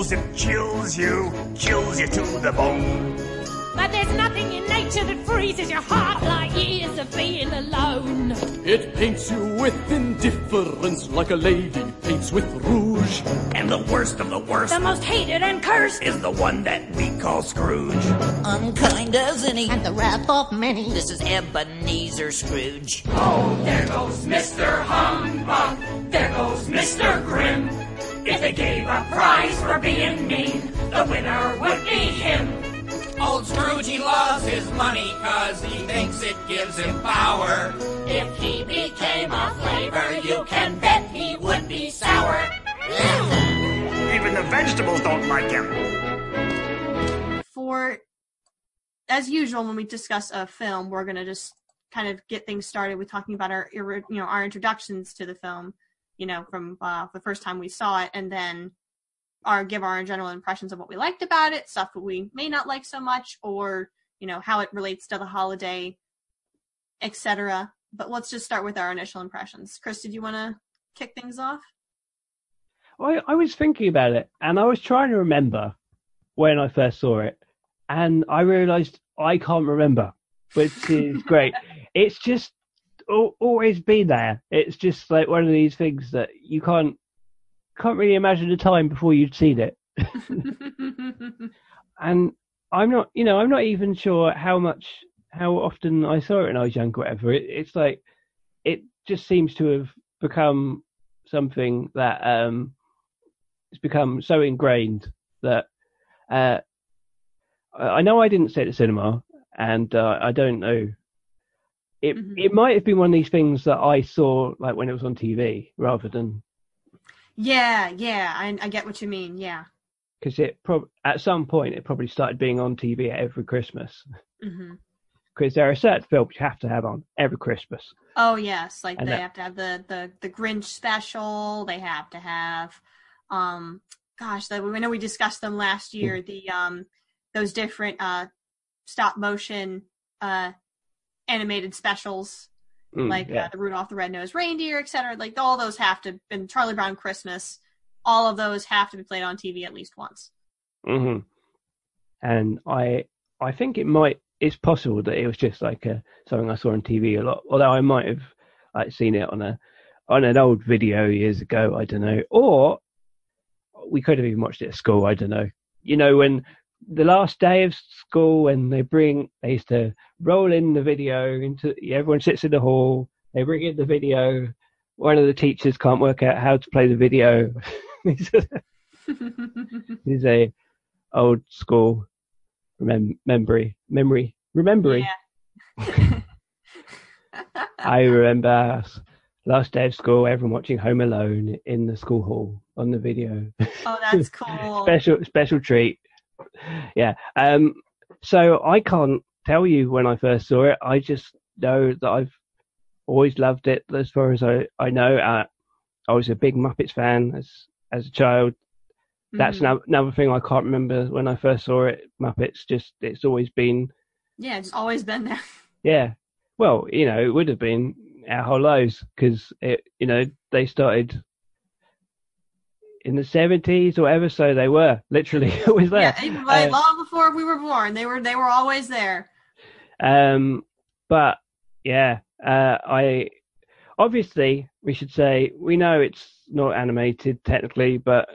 Wind it chills you, chills you to the bone. But there's nothing in nature that freezes your heart like years of being alone. It paints you with indifference like a lady paints with rouge. And the worst of the worst The most hated and cursed. is the one that we call Scrooge. Unkind as any. and the wrath of many. This is Ebenezer Scrooge. Oh, there goes Mr. Humbug, there goes Mr. Grim. If they gave a prize for being mean, the winner would be him. Old Scrooge, he loves his money cause he thinks it gives him power. If he became a flavor, you can bet he would be sour. Even the vegetables don't like him. For, as usual, when we discuss a film, we're going to just kind of get things started with talking about our, you know, our introductions to the film, you know, from uh, the first time we saw it, and then our give our general impressions of what we liked about it, stuff that we may not like so much, or you know how it relates to the holiday, etc. But let's just start with our initial impressions. Chris, did you want to kick things off? I, I was thinking about it, and I was trying to remember when I first saw it, and I realised I can't remember, which is *laughs* great. It's just always be there. It's just like one of these things that you can't can't really imagine a time before you'd seen it. *laughs* and I'm not, you know, I'm not even sure how much, how often I saw it when I was young, or whatever. It, it's like, it just seems to have become something that um, it's become so ingrained that uh, I I know I didn't see it at cinema, and uh, I don't know. It Mhm. it might have been one of these things that I saw like when it was on TV rather than yeah, yeah, I, I get what you mean. Yeah. because it prob at some point it probably started being on TV every Christmas because there are certain films you have to have on every Christmas. Oh yes, like And they that- have to have the the the Grinch special. They have to have, um, gosh, that we I know we discussed them last year. The um, those different uh, stop motion uh, animated specials, Mm, like yeah. uh, the Rudolph the Red-Nosed Reindeer, etc. Like all those have to, and Charlie Brown Christmas. All of those have to be played on TV at least once. hmm And I I think it might it's possible that it was just like a something I saw on TV a lot. Although I might have like seen it on a on an old video years ago. I don't know, or we could have even watched it at school. I don't know. You know when the last day of school when they bring they used to roll in the video into everyone sits in the hall. They bring in the video. One of the teachers can't work out how to play the video. *laughs* *laughs* he's a old school remem- memory memory remembering. Yeah. *laughs* I remember last day of school, everyone watching Home Alone in the school hall on the video. oh, that's cool. special special treat. Yeah. Um. So I can't tell you when I first saw it. I just know that I've always loved it. As far as I I know, uh, I was a big Muppets fan as as a child. That's Mhm. no- another thing I can't remember when I first saw it. Muppets, just it's always been, yeah, it's always been there. *laughs* yeah. Well, you know, it would have been our whole lives because it, you know, they started in the seventies or ever so they were literally *laughs* always there. Yeah, even Uh, long before we were born, they were they were always there. Um, but yeah, uh, I obviously we should say we know it's not animated technically, but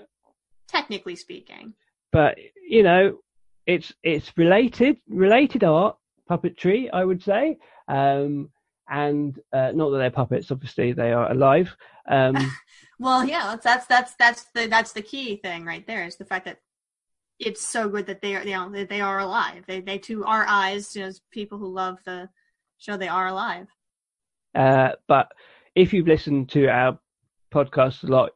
Technically speaking. but you know, it's it's related related art puppetry, I would say. Um, and uh, not that they're puppets, obviously they are alive. Um, *laughs* Well, yeah, that's that's that's that's the that's the key thing right there is the fact that it's so good that they are you know that they are alive. They they to our eyes, you know, as people who love the show, they are alive. uh, but if you've listened to our podcast a lot,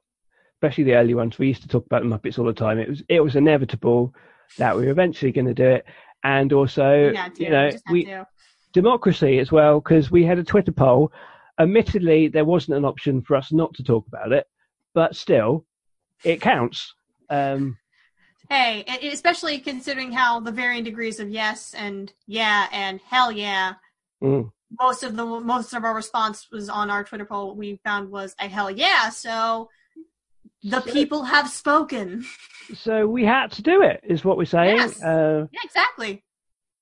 especially the early ones, we used to talk about the Muppets all the time. It was it was inevitable that we were eventually going to do it, and also had you know we just had we to. Democracy as well because we had a Twitter poll. Admittedly, there wasn't an option for us not to talk about it, but still, it counts. Um, Hey, especially considering how the varying degrees of yes and yeah and hell yeah. mm, Most of the most of our response was on our Twitter poll. We found was a hell yeah. So the people have spoken. so we had to do it, is what we're saying. Yes. Uh, Yeah, exactly.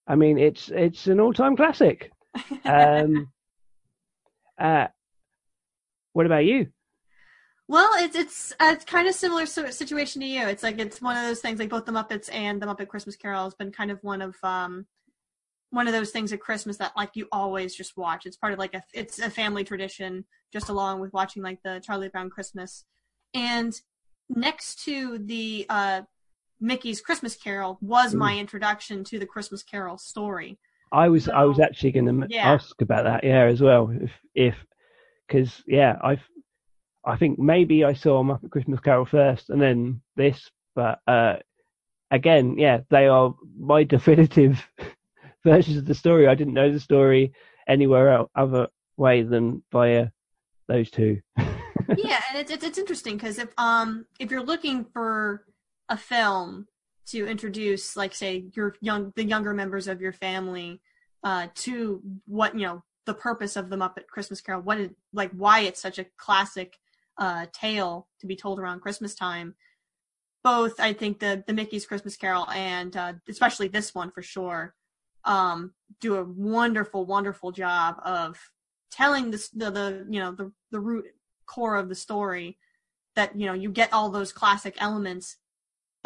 I mean, it's it's an all-time classic. Um, *laughs* uh, what about you? Well, it's it's uh, it's kind of similar situation to you. It's like it's one of those things like both the Muppets and the Muppet Christmas Carol has been kind of one of um one of those things at Christmas that like you always just watch. It's part of like a it's a family tradition just along with watching like the Charlie Brown Christmas. And next to the uh Mickey's Christmas Carol was my introduction to the Christmas Carol story. I was I was actually going to yeah. ask about that, yeah, as well. If if because yeah, I've I think maybe I saw Muppet Christmas Carol first and then this, but uh, again, yeah, they are my *laughs* definitive versions of the story. I didn't know the story anywhere else, other way than via those two. *laughs* yeah, and it's it's, it's interesting because if um if you're looking for a film to introduce, like say your young the younger members of your family, uh, to what you know the purpose of the Muppet Christmas Carol, what is like why it's such a classic uh, tale to be told around Christmas time. Both, I think the the Mickey's Christmas Carol and uh, especially this one for sure, um, do a wonderful, wonderful job of telling this the, the you know the the root core of the story that you know you get all those classic elements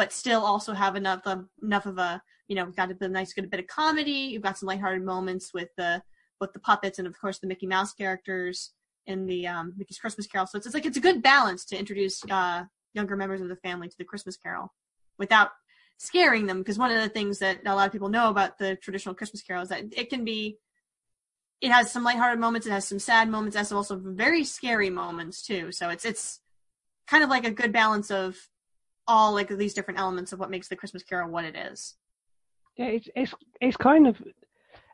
but still also have enough of enough of a you know got a nice good bit of comedy you've got some lighthearted moments with the with the puppets and of course the mickey mouse characters in the um, mickey's christmas carol so it's, it's like it's a good balance to introduce uh, younger members of the family to the christmas carol without scaring them because one of the things that a lot of people know about the traditional christmas carol is that it can be it has some lighthearted moments. It has some sad moments. It has also very scary moments too. So it's it's kind of like a good balance of all like these different elements of what makes the Christmas Carol what it is. Yeah, it's it's it's kind of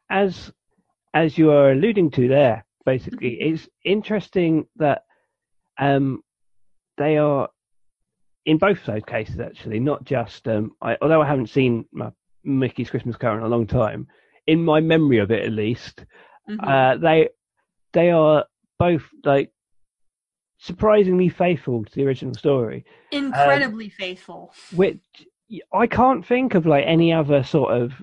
as as you are alluding to there. Basically, Mm-hmm. it's interesting that um they are in both those cases actually, not just um. I, although I haven't seen my Mickey's Christmas Carol in a long time, in my memory of it at least, Mhm. uh, they they are both like surprisingly faithful to the original story. Incredibly faithful. which I can't think of like any other sort of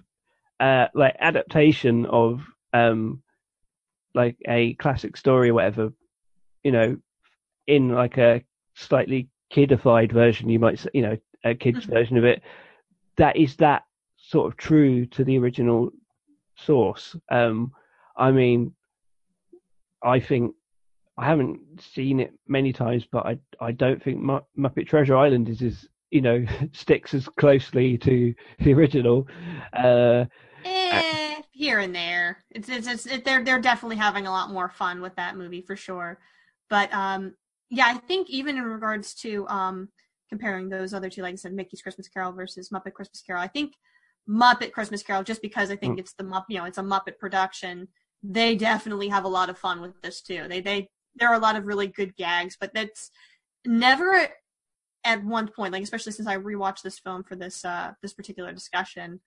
uh like adaptation of um like a classic story or whatever you know in like a slightly kidified version you might say you know a kids Mhm. version of it that is that sort of true to the original source um i mean i think I haven't seen it many times, but I I don't think Mu- Muppet Treasure Island is as you know *laughs* sticks as closely to *laughs* the original. Uh, Eh, here and there. It's it's, it's it, they're they're definitely having a lot more fun with that movie for sure. But um, yeah, I think even in regards to um comparing those other two, like I said, Mickey's Christmas Carol versus Muppet Christmas Carol, I think Muppet Christmas Carol, just because I think Mm. it's the you know, it's a Muppet production. They definitely have a lot of fun with this too. They they there are a lot of really good gags, but that's never at one point, like especially since I rewatched this film for this uh this particular discussion,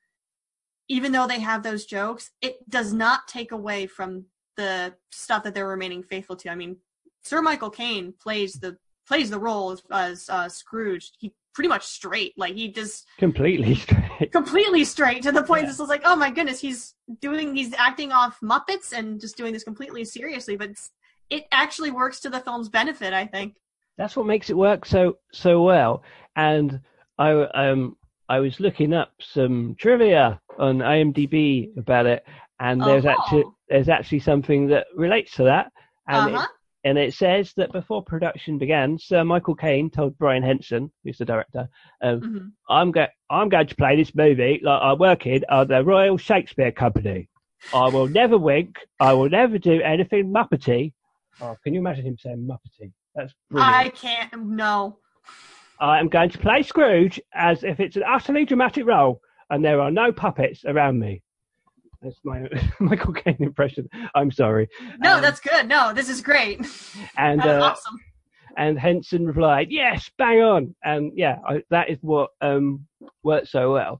even though they have those jokes, it does not take away from the stuff that they're remaining faithful to. I mean, Sir Michael Caine plays the plays the role as, as uh, Scrooge. He pretty much straight, like he just completely *laughs* straight. completely straight to the point. Yeah. This was like, oh my goodness, he's doing, he's acting off Muppets and just doing this completely seriously. But it's, it actually works to the film's benefit, I think. That's what makes it work so so well. And I um I was looking up some trivia on IMDb about it, and there's Oh. actually there's actually something that relates to that. And Uh it- and it says that before production began, Sir Michael Caine told Brian Henson, who's the director, um, hmm I'm going I'm going to play this movie like I work in at the Royal Shakespeare Company. I will never wink. I will never do anything Muppety. Oh, can you imagine him saying Muppety? That's brilliant. I can't. No. I am going to play Scrooge as if it's an utterly dramatic role and there are no puppets around me. That's my *laughs* Michael Caine impression. I'm sorry. No, Um, that's good. No, this is great. And That's uh, awesome. and Henson replied, "Yes, bang on." And yeah, I, that is what um, worked so well.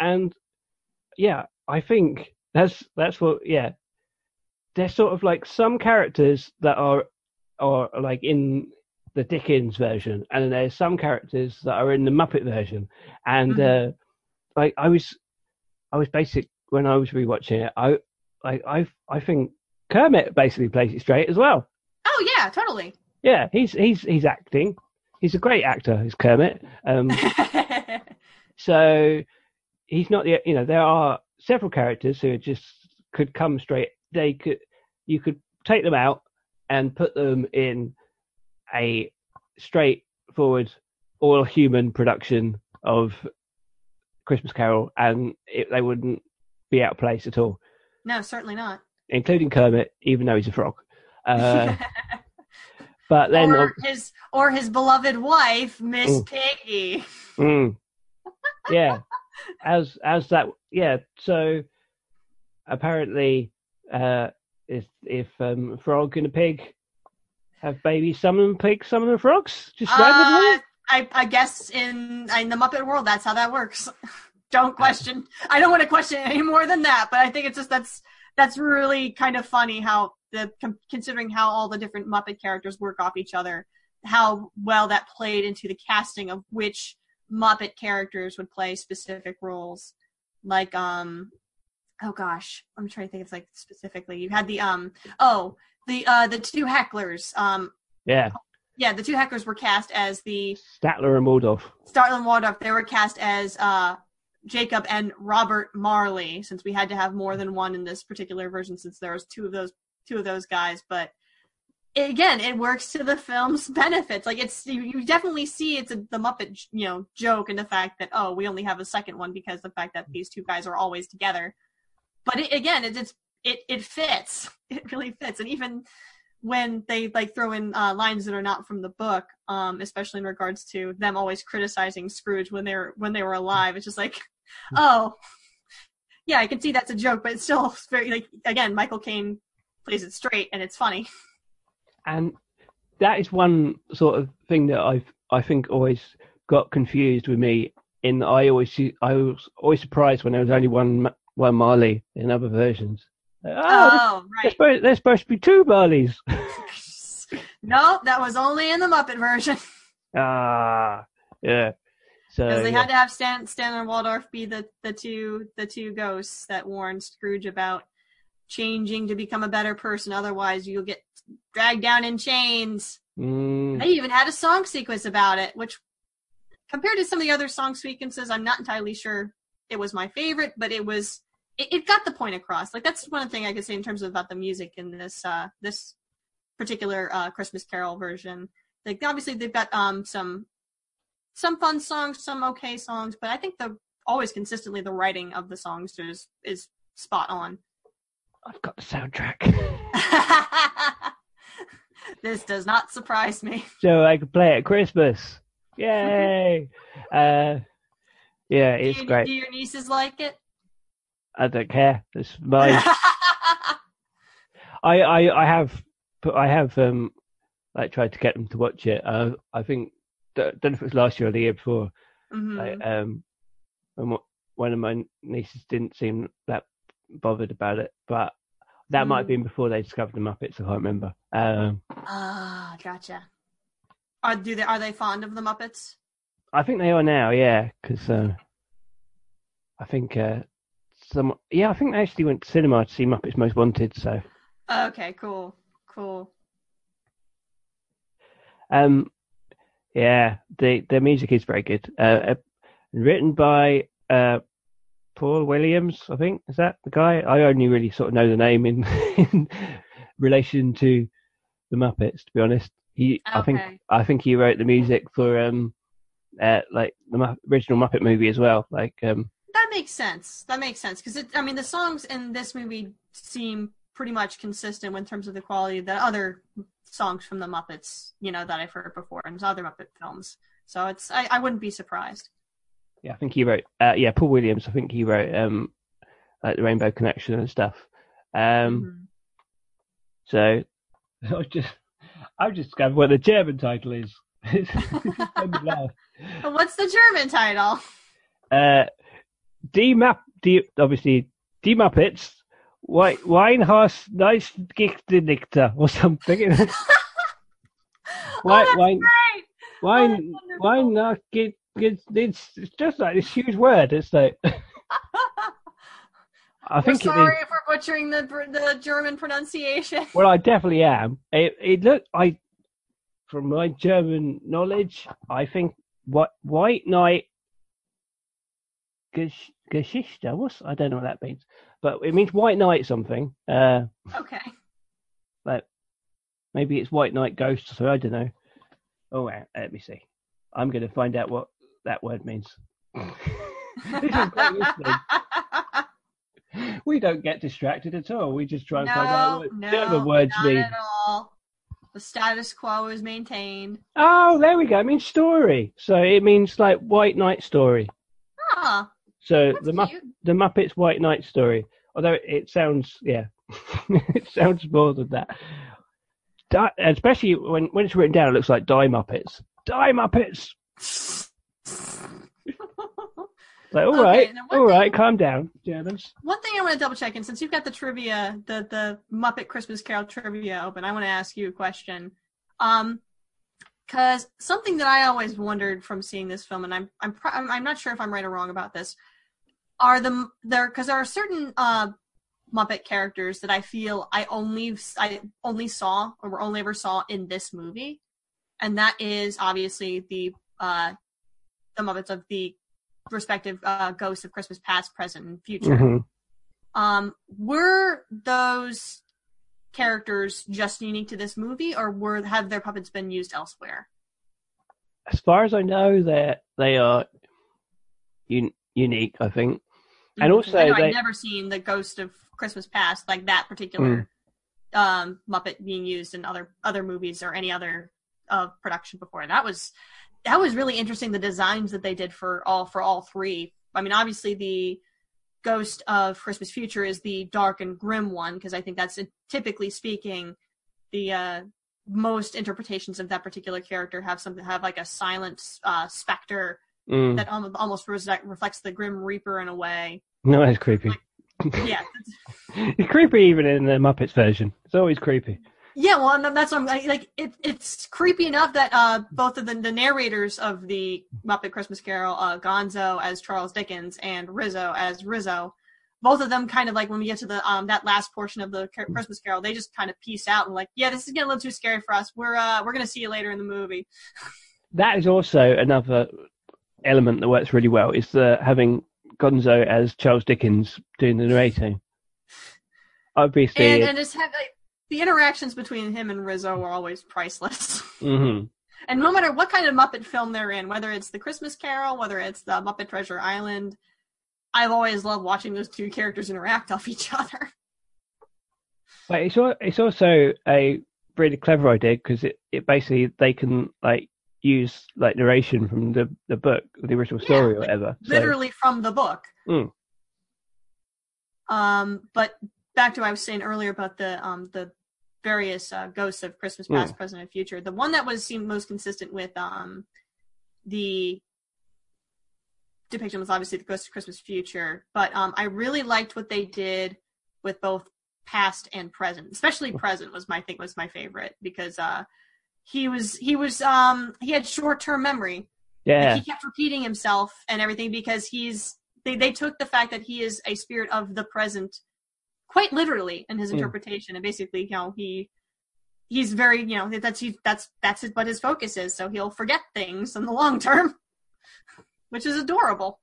And yeah, I think that's that's what yeah. There's sort of like some characters that are are like in the Dickens version, and then there's some characters that are in the Muppet version. And Mhm. uh, like I was, I was basic when I was rewatching it. I like I I think Kermit basically plays it straight as well. Oh yeah, totally. Yeah, he's he's he's acting. He's a great actor. He's Kermit. Um, *laughs* so he's not the you know there are several characters who just could come straight. They could you could take them out and put them in a straightforward all human production of Christmas Carol, and it, they wouldn't be out of place at all, no, certainly not. including Kermit, even though he's a frog. Uh, *laughs* but then or his or his beloved wife, Miss Mm. Piggy. Mm. Yeah, as as that. Yeah, so apparently, uh, if if um, a frog and a pig have babies, some of them pigs, some of them frogs, just Uh, randomly. I I guess in in the Muppet world, that's how that works. *laughs* don't question. I don't want to question any more than that. But I think it's just that's that's really kind of funny how the considering how all the different Muppet characters work off each other. how well that played into the casting of which Muppet characters would play specific roles. Like um oh gosh, I'm trying to think of like specifically. You had the um oh the uh the two hecklers. Um Yeah, yeah, the two hecklers were cast as the Statler and Waldorf. Startler and Waldorf. They were cast as uh Jacob and Robert Marley, since we had to have more than one in this particular version, since there was two of those two of those guys. But again, it works to the film's *laughs* benefits. Like it's you, you definitely see it's a, the Muppet you know joke and the fact that oh we only have a second one because the fact that these two guys are always together. But it, again, it, it's it it fits. *laughs* It really fits, and even when they like throw in uh, lines that are not from the book, um, especially in regards to them always criticizing Scrooge when they were when they were alive, it's just like, oh, yeah, I can see that's a joke, but it's still *laughs* very like again, Michael Caine plays it straight and it's funny. and that is one sort of thing that I've I think always got confused with me. In I always I was always surprised when there was only one one Marley in other versions. Like, oh, Oh, there's, right. supposed, there's supposed to be two Marleys. *laughs* no, that was only in the Muppet version *laughs* ah, yeah. So they yeah. had to have Stan, Stan and Waldorf be the the two the two ghosts that warned Scrooge about changing to become a better person. Otherwise, you'll get dragged down in chains. Mm, They even had a song sequence about it, which compared to some of the other song sequences, I'm not entirely sure it was my favorite, but it was it, it got the point across. Like that's one thing I could say in terms of about the music in this uh this particular uh Christmas Carol version. Like obviously they've got um some some fun songs, some okay songs, but I think the always consistently the writing of the songs is is spot on. I've got the soundtrack, *laughs* this does not surprise me. so I could play it at Christmas. *laughs* Yay! uh, yeah, Do, it's you- great. do your nieces like it? I don't care. It's mine. *laughs* I, I, I have, I have um, like tried to get them to watch it. Uh, I think don't know if it was last year or the year before. Mhm. Like, um, and one of my nieces didn't seem that bothered about it, but that might have Mm. been before they discovered the Muppets. I can't remember. Um, Ah, gotcha. Are do they are they fond of the Muppets? I think they are now, yeah, because uh, I think uh, some, yeah, I think they actually went to cinema to see Muppets Most Wanted. So, Okay, cool, cool. um, yeah, the the music is very good. Uh, uh, written by uh, Paul Williams, I think is that the guy? I only really sort of know the name in, *laughs* in relation to the Muppets. To be honest, he, I think, I think he wrote the music for um, uh, like the original Muppet movie as well. Like, um, makes sense. That makes sense because I mean the songs in this movie seem pretty much consistent in terms of the quality of the other songs from the Muppets, you know, that I've heard before in other Muppet films. So it's I, I wouldn't be surprised. yeah, I think he wrote, uh, yeah, Paul Williams. I think he wrote um, like the Rainbow Connection and stuff. Um, Mhm. So *laughs* I just I just discovered what the German title is. *laughs* It's *laughs* made me laugh. But What's the German title? uh, Die Map, die, obviously Die Muppets, Wei- Weinhaus Neusgichtenicter or something. *laughs* Why? oh, why? great. Oh, wine, that's wonderful. wine, not get, get, it's, it's just like this huge word. It's like, *laughs* *laughs* I We're think it is. sorry if we're butchering the the German pronunciation. Well, I definitely am. It, it look, I, from my German knowledge, I think what White Knight Gesch- Geschichte, what's, I don't know what that means, but it means White Knight something. Uh, Okay. but maybe it's White Knight Ghost, so I don't know. Oh, wait, let me see. I'm going to find out what that word means. this is great listening. We don't get distracted at all. We just try and find out what no, the other words not mean. at all. The status quo is maintained. Oh, there we go. It means story. So it means like White Knight story. Ah, So the Mupp- the Muppets White Knight story. Although it sounds, yeah, *laughs* it sounds more than that. Di- especially when when it's written down, it looks like Die Muppets. Die Muppets. *laughs* Like, all Okay, right, all right, calm down, Germans. One thing I want to double check, and since you've got the trivia, the the Muppet Christmas Carol trivia open, I want to ask you a question. Um, because something that I always wondered from seeing this film, and I'm I'm pr- I'm I'm not sure if I'm right or wrong about this, are the there because there are certain uh, Muppet characters that I feel I only I only saw or only ever saw in this movie, and that is obviously the uh, the Muppets of the respective uh, ghosts of Christmas past, present, and future. Mhm. Um, were those characters just unique to this movie, or were have their puppets been used elsewhere? As far as I know, that they are un- unique. I think, and also I I've never seen the Ghost of Christmas Past like that particular Mm. um, Muppet being used in other other movies or any other uh, production before. That was that was really interesting. The designs that they did for all for all three. I mean, obviously the Ghost of Christmas Future is the dark and grim one because I think that's typically speaking the uh, most interpretations of that particular character have something have like a silent uh, specter Mm. that almost reflects the Grim Reaper in a way. no, it's creepy. Yeah, *laughs* It's creepy even in the Muppets version. It's always creepy. Yeah, well, and that's what I'm I- like. It, it's creepy enough that uh, both of the, the narrators of the Muppet Christmas Carol, uh, Gonzo as Charles Dickens and Rizzo as Rizzo, both of them kind of like when we get to the um that last portion of the Car- Christmas Carol, they just kind of peace out and like, yeah, this is getting a little too scary for us. We're uh we're gonna see you later in the movie. *laughs* That is also another element that works really well. Is the having Gonzo as Charles Dickens doing the narrating. Obviously, And and just have like, the interactions between him and Rizzo are always priceless. *laughs* mhm. And no matter what kind of Muppet film they're in, whether it's the Christmas Carol, whether it's the Muppet Treasure Island, I've always loved watching those two characters interact off each other. *laughs* But it's it's also a really clever idea because it, it basically they can like use like narration from the the book, the original story or like, whatever. So- Literally from the book. Mm. Um, but back to what I was saying earlier about the um the various uh, ghosts of Christmas past, present, and future. The one that was seemed most consistent with um the depiction was obviously the Ghost of Christmas Future, but um I really liked what they did with both past and present. Especially present was my think was my favorite because uh he was he was um he had short term memory. yeah, Like, he kept repeating himself and everything because he's they, they took the fact that he is a spirit of the present quite literally in his Mm. interpretation and basically you know he he's very you know that's he, that's that's what his focus is so he'll forget things in the long term *laughs* which is adorable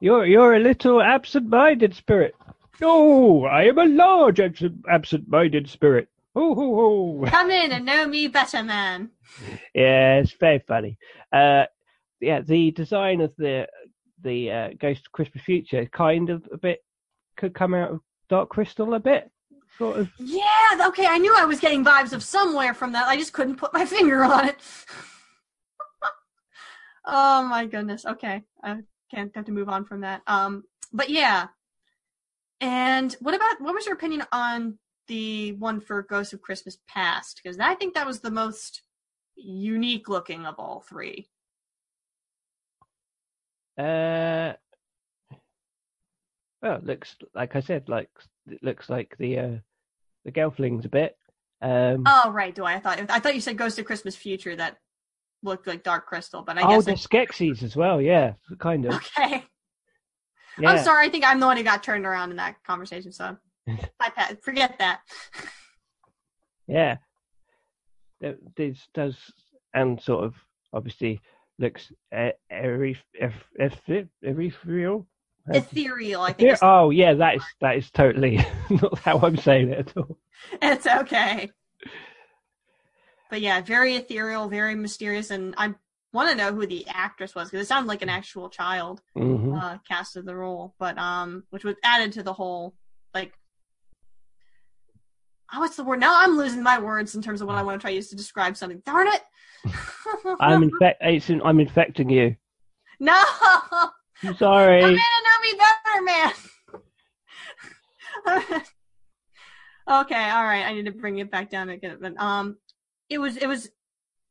you're you're a little absent-minded spirit. No, I am a large absent absent-minded spirit. Ho ho ho. come in and know me better man Yeah, it's very funny. Uh, yeah, the design of the the uh, Ghost of Christmas Future kind of a bit could come out of Dark Crystal a bit, sort of. yeah okay i knew i was getting vibes of somewhere from that i just couldn't put my *laughs* finger on it *laughs* oh my goodness okay i can't have to move on from that um but yeah and what about what was your opinion on the one for ghost of christmas past because i think that was the most unique looking of all three Uh, well, it looks like I said, like it looks like the uh, the Gelflings a bit. Um, oh right do i i thought i thought you said ghost of christmas future that looked like dark crystal but i oh, guess the it, Skeksis as well. Yeah, kind of. *laughs* okay Yeah. I'm sorry. I think I'm the one who got turned around in that conversation. So, *laughs* I pat forget that. *laughs* Yeah. Th- This does, and sort of obviously looks every every every real. Ethereal. I think oh yeah, that is that is totally *laughs* not how I'm saying it at all. it's okay. But yeah, very ethereal, very mysterious, and I want to know who the actress was because it sounded like an actual child hmm uh, casted the role, but um, which was added to the whole like. Oh, what's the word? Now I'm losing my words in terms of what I want to try to use to describe something. Darn it! *laughs* I'm infect. I'm infecting you. no. I'm sorry. Come in and know me better, man. *laughs* okay, all right. I need to bring it back down again. But um, it was it was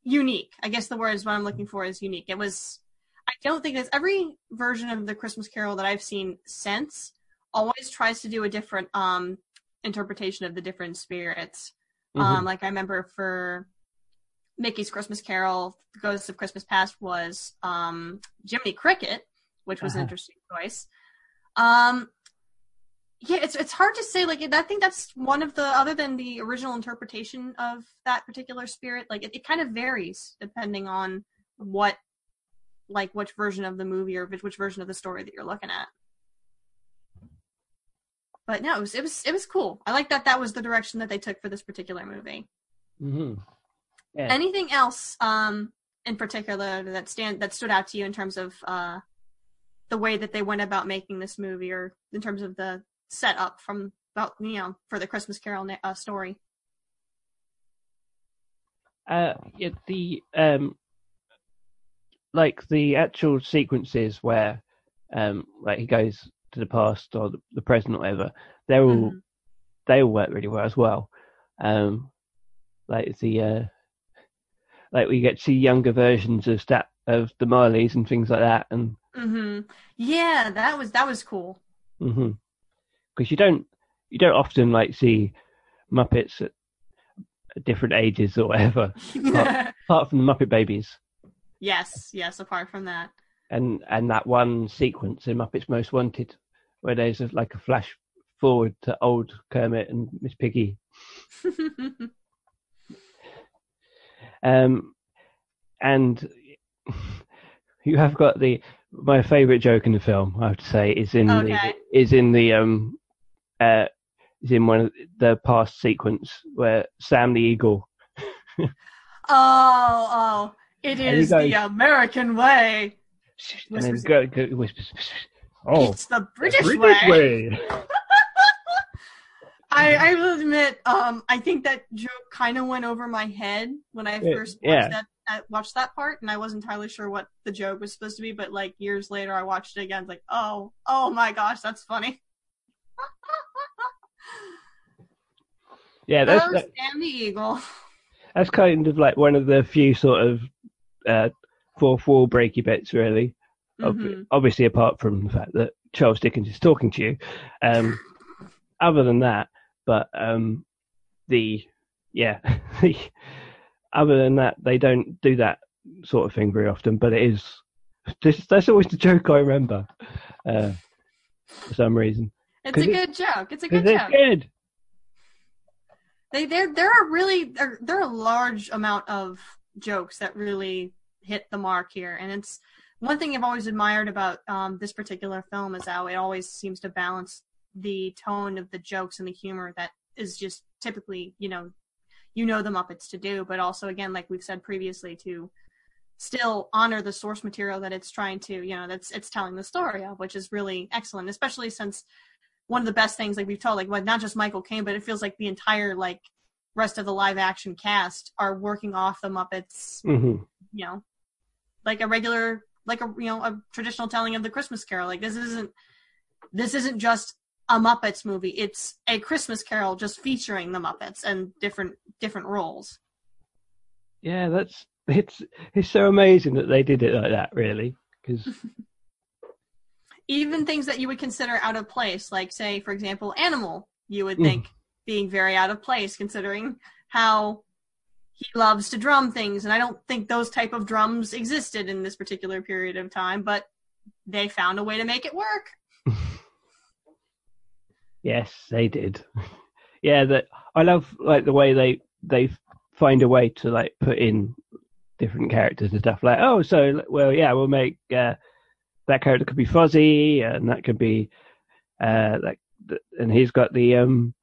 unique. I guess the word is what I'm looking for is unique. It was. I don't think there's every version of the Christmas Carol that I've seen since always tries to do a different um interpretation of the different spirits. Um, like I remember for Mickey's Christmas Carol, The Ghosts of Christmas Past was um, Jiminy Cricket, which was an Uh-huh. interesting choice. Um, yeah, it's it's hard to say. Like, I think that's one of the other than the original interpretation of that particular spirit. Like, it, it kind of varies depending on what, like, which version of the movie or which, which version of the story that you're looking at. But no, it was it was it was cool. I like that that was the direction that they took for this particular movie. hmm Yeah. Anything else um in particular that stand that stood out to you in terms of uh the way that they went about making this movie or in terms of the setup from about you know for the Christmas Carol na- uh, story? Uh, yeah, the um, like the actual sequences where um, like he goes to the past or the, present or whatever, they're all Mhm. they all work really well as well. Um, like the uh, like we get to see younger versions of stat of the Marleys and things like that, and mm-hmm. Yeah, that was that was cool. because you don't you don't often like see Muppets at, at different ages or whatever, *laughs* apart, apart from the Muppet Babies. yes, yes, apart from that. And and that one sequence in Muppets Most Wanted, where there's a, like a flash forward to old Kermit and Miss Piggy. *laughs* Um, and *laughs* you have got the my favourite joke in the film. I have to say is in Okay. the is in the um uh is in one of the past sequence where Sam the Eagle. *laughs* oh, oh, it is the American way. And then go, go, whispers, oh, it's the British, British way. way. *laughs* I, I will admit, um, I think that joke kind of went over my head when I first watched yeah. that I watched that part, and I wasn't entirely sure what the joke was supposed to be. But like years later, I watched it again. It's like, oh, oh my gosh, that's funny. *laughs* Yeah, that's oh, that, Sam the Eagle. that's kind of like one of the few sort of uh, fourth wall breaky bits, really. Ob- Mhm. Obviously, apart from the fact that Charles Dickens is talking to you. Um, other than that, but um, the yeah, *laughs* the, other than that, they don't do that sort of thing very often. But it is this, that's always the joke I remember uh, for some reason. It's a good joke. It's a good it's joke. good. They there there are really there, there are a large amount of jokes that really hit the mark here, and it's one thing I've always admired about um, this particular film is how it always seems to balance the tone of the jokes and the humor that is just typically you know you know the Muppets to do, but also again like we've said previously to still honor the source material that it's trying to you know that's it's telling the story of, which is really excellent, especially since one of the best things like we've told like well, not just Michael Caine, but it feels like the entire like rest of the live action cast are working off the Muppets, hmm you know, like a regular like a you know a traditional telling of the Christmas Carol. Like this isn't this isn't just a Muppets movie. It's a Christmas Carol just featuring the Muppets and different different roles. Yeah, that's it's it's so amazing that they did it like that, really. Because *laughs* Even things that you would consider out of place, like say for example, Animal, you would Mm. Being very out of place considering how he loves to drum things and i don't think those type of drums existed in this particular period of time but they found a way to make it work *laughs* Yes, they did. *laughs* yeah, that I love like the way they they find a way to like put in different characters and stuff. Like, oh, so well, yeah, we'll make uh, that character could be Fuzzy, and that could be uh, like, and he's got the um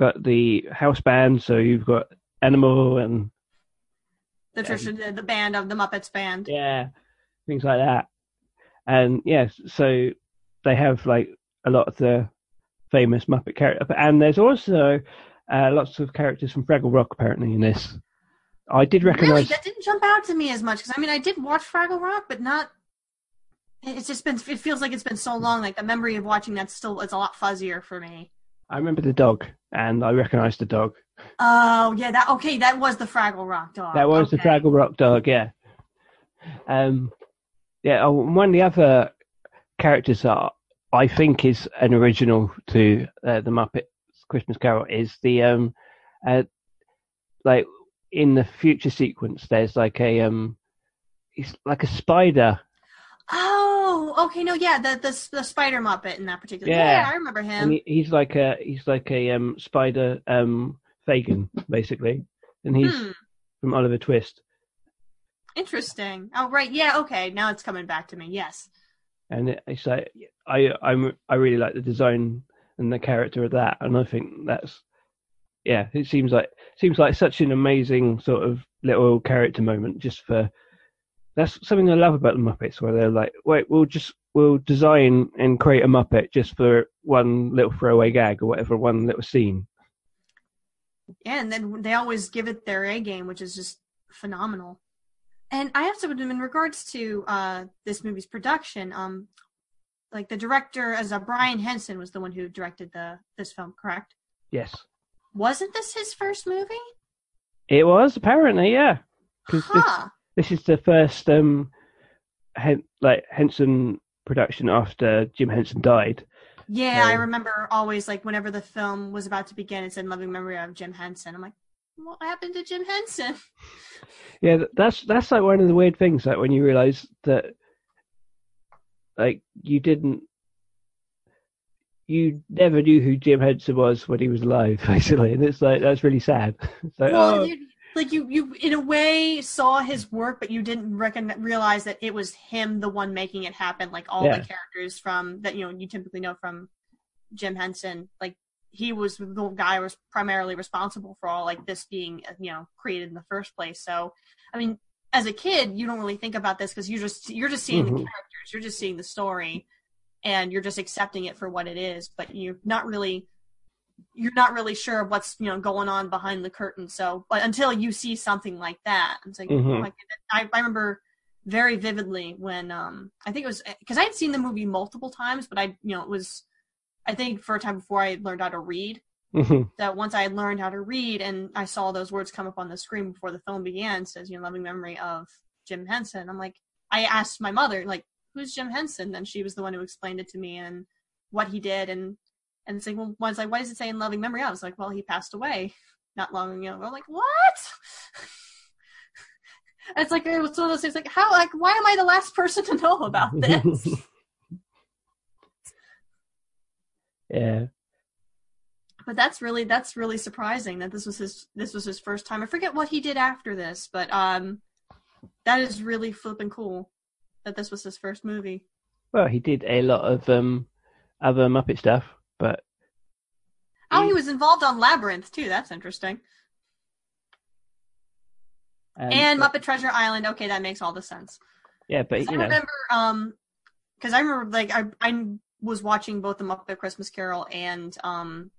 got the house band, so you've got Animal and the tradition the band of the muppets band yeah, things like that. And yes, so they have like a lot of the famous Muppet characters, and there's also uh, lots of characters from Fraggle Rock apparently in this. I did really recognise. that didn't jump out to me as much because i mean i did watch fraggle rock but not it's just been it feels like it's been so long like the memory of watching that still is a lot fuzzier for me I remember the dog, and I recognised the dog. oh yeah that okay that was the fraggle rock dog that was the. Fraggle Rock dog, yeah. Um, yeah. Oh, one of the other characters that I think is an original to uh, the Muppets Christmas Carol is the um, uh, like in the future sequence, there's like a um, it's like a spider. Okay, no, yeah, the the the spider Muppet in that particular. Yeah. Yeah, I remember him. he, he's like a he's like a um spider um Fagin basically, and he's Hmm, from Oliver Twist. interesting. Oh, right, yeah, okay, now it's coming back to me. Yes. and it- it's like I I'm I really like the design and the character of that, and I think that's yeah, it seems like seems like such an amazing sort of little character moment just for that's something I love about the Muppets where they're like, wait, we'll just we'll design and create a Muppet just for one little throwaway gag or whatever, one little scene. Yeah, and then they always give it their A game, which is just phenomenal. And I have to in regards to uh, this movie's production, um, like the director as a Brian Henson was the one who directed the this film, correct? Yes, Wasn't this his first movie? it was apparently yeah, Huh. This is the first um Hen- like Henson production after Jim Henson died. Yeah, I Um, remember always like whenever the film was about to begin, it said "Loving Memory of Jim Henson." I'm like, what happened to Jim Henson? *laughs* Yeah, that's that's like one of the weird things, like when you realise that, like you didn't, you never knew who Jim Henson was when he was alive, *laughs* basically, and it's like that's really sad. *laughs* It's like, Well, oh, like you, you in a way saw his work, but you didn't reckon realize that it was him, the one making it happen. Like all Yeah. the characters from that you know you typically know from Jim Henson, like he was the guy who was primarily responsible for all like this being you know created in the first place. So, I mean, as a kid, you don't really think about this because you're just you're just seeing the Mhm. characters, you're just seeing the story, and you're just accepting it for what it is. But you're not really you're not really sure what's you know going on behind the curtain. So but until you see something like that, it's like Mhm. oh my goodness. I, I remember very vividly when um I think it was because I had seen the movie multiple times, but I you know it was I think for a time before I learned how to read. mhm, That once I had learned how to read and I saw those words come up on the screen before the film began, says you know loving memory of Jim Henson. I'm like I asked my mother like who's Jim Henson, and she was the one who explained it to me and what he did and and it's like, well, I was like, why does it say in loving memory? I was like, well, he passed away not long ago. I'm like, what? *laughs* it's like it was one of those things. Like, how? Like, why am I the last person to know about *laughs* this? yeah, but that's really that's really surprising that this was his this was his first time. I forget what he did after this, but um, that is really flipping cool that this was his first movie. well, he did a lot of um other Muppet stuff, but Oh, he was involved on Labyrinth too. That's interesting. um, and but- Muppet Treasure Island. Okay, that makes all the sense. yeah, but I know, remember, um, because I remember, like, I I was watching both the Muppet Christmas Carol and um,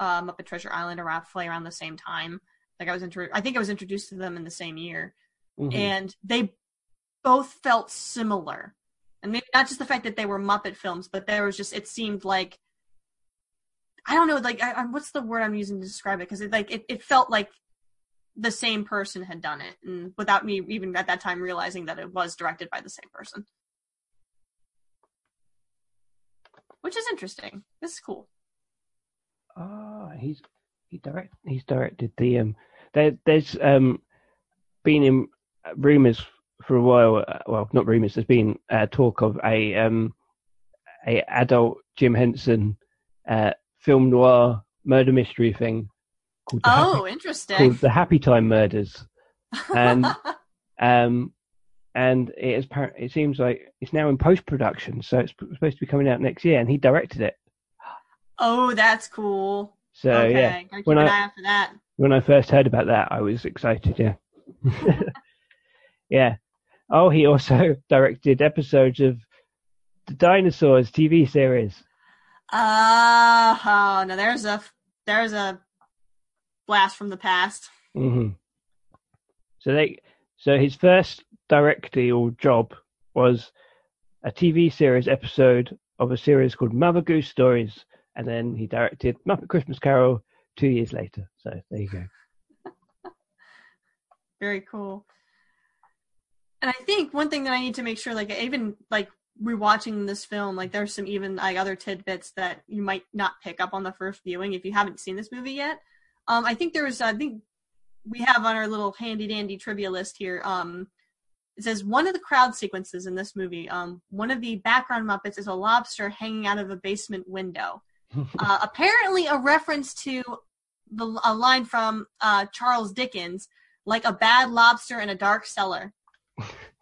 uh, Muppet Treasure Island around roughly around the same time. Like, I was intro- I think I was introduced to them in the same year, mhm. and they both felt similar. And maybe not just the fact that they were Muppet films, but there was just it seemed like I don't know, like I, I, what's the word I'm using to describe it? Because it like it, it felt like the same person had done it, and without me even at that time realizing that it was directed by the same person, which is interesting. This is cool. Oh, he's he direct he's directed the um there there's um been in rumors for a while uh, well not rumors there's been uh, talk of a um a adult Jim Henson uh film noir murder mystery thing called the Oh, Happy, interesting. called the Happy Time Murders and *laughs* um and it is it seems like it's now in post production so it's supposed to be coming out next year and he directed it oh, that's cool. so okay, yeah gotta keep when an I- eye out for that. when I first heard about that, I was excited. Yeah, *laughs* yeah. Oh, he also *laughs* directed episodes of the Dinosaurs TV series. Uh, oh, no, there's a there's a blast from the past. hmm So they, so his first directorial job was a TV series episode of a series called Mother Goose Stories, and then he directed Muppet Christmas Carol two years later. So there you go. *laughs* Very cool. And I think one thing that I need to make sure, like even like rewatching this film, like there's some even like other tidbits that you might not pick up on the first viewing if you haven't seen this movie yet. Um, I think there was, I think we have on our little handy dandy trivia list here. Um, it says one of the crowd sequences in this movie. Um, one of the background Muppets is a lobster hanging out of a basement window. *laughs* uh, apparently, a reference to the a line from uh, Charles Dickens, like a bad lobster in a dark cellar. *laughs*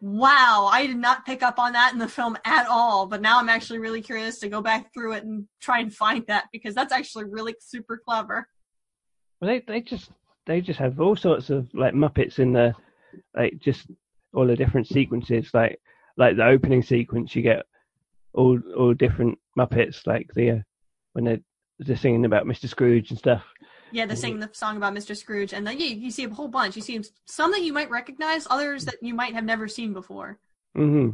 wow, I did not pick up on that in the film at all. But now I'm actually really curious to go back through it and try and find that because that's actually really super clever. Well, they they just they just have all sorts of like Muppets in the like just all the different sequences. Like like the opening sequence, you get all all different Muppets. Like the uh, when they're they're singing about Mr. Scrooge and stuff. Yeah, they're singing the song about Mr. Scrooge, and then yeah, you see a whole bunch. You see some that you might recognize, others that you might have never seen before. Mm-hmm.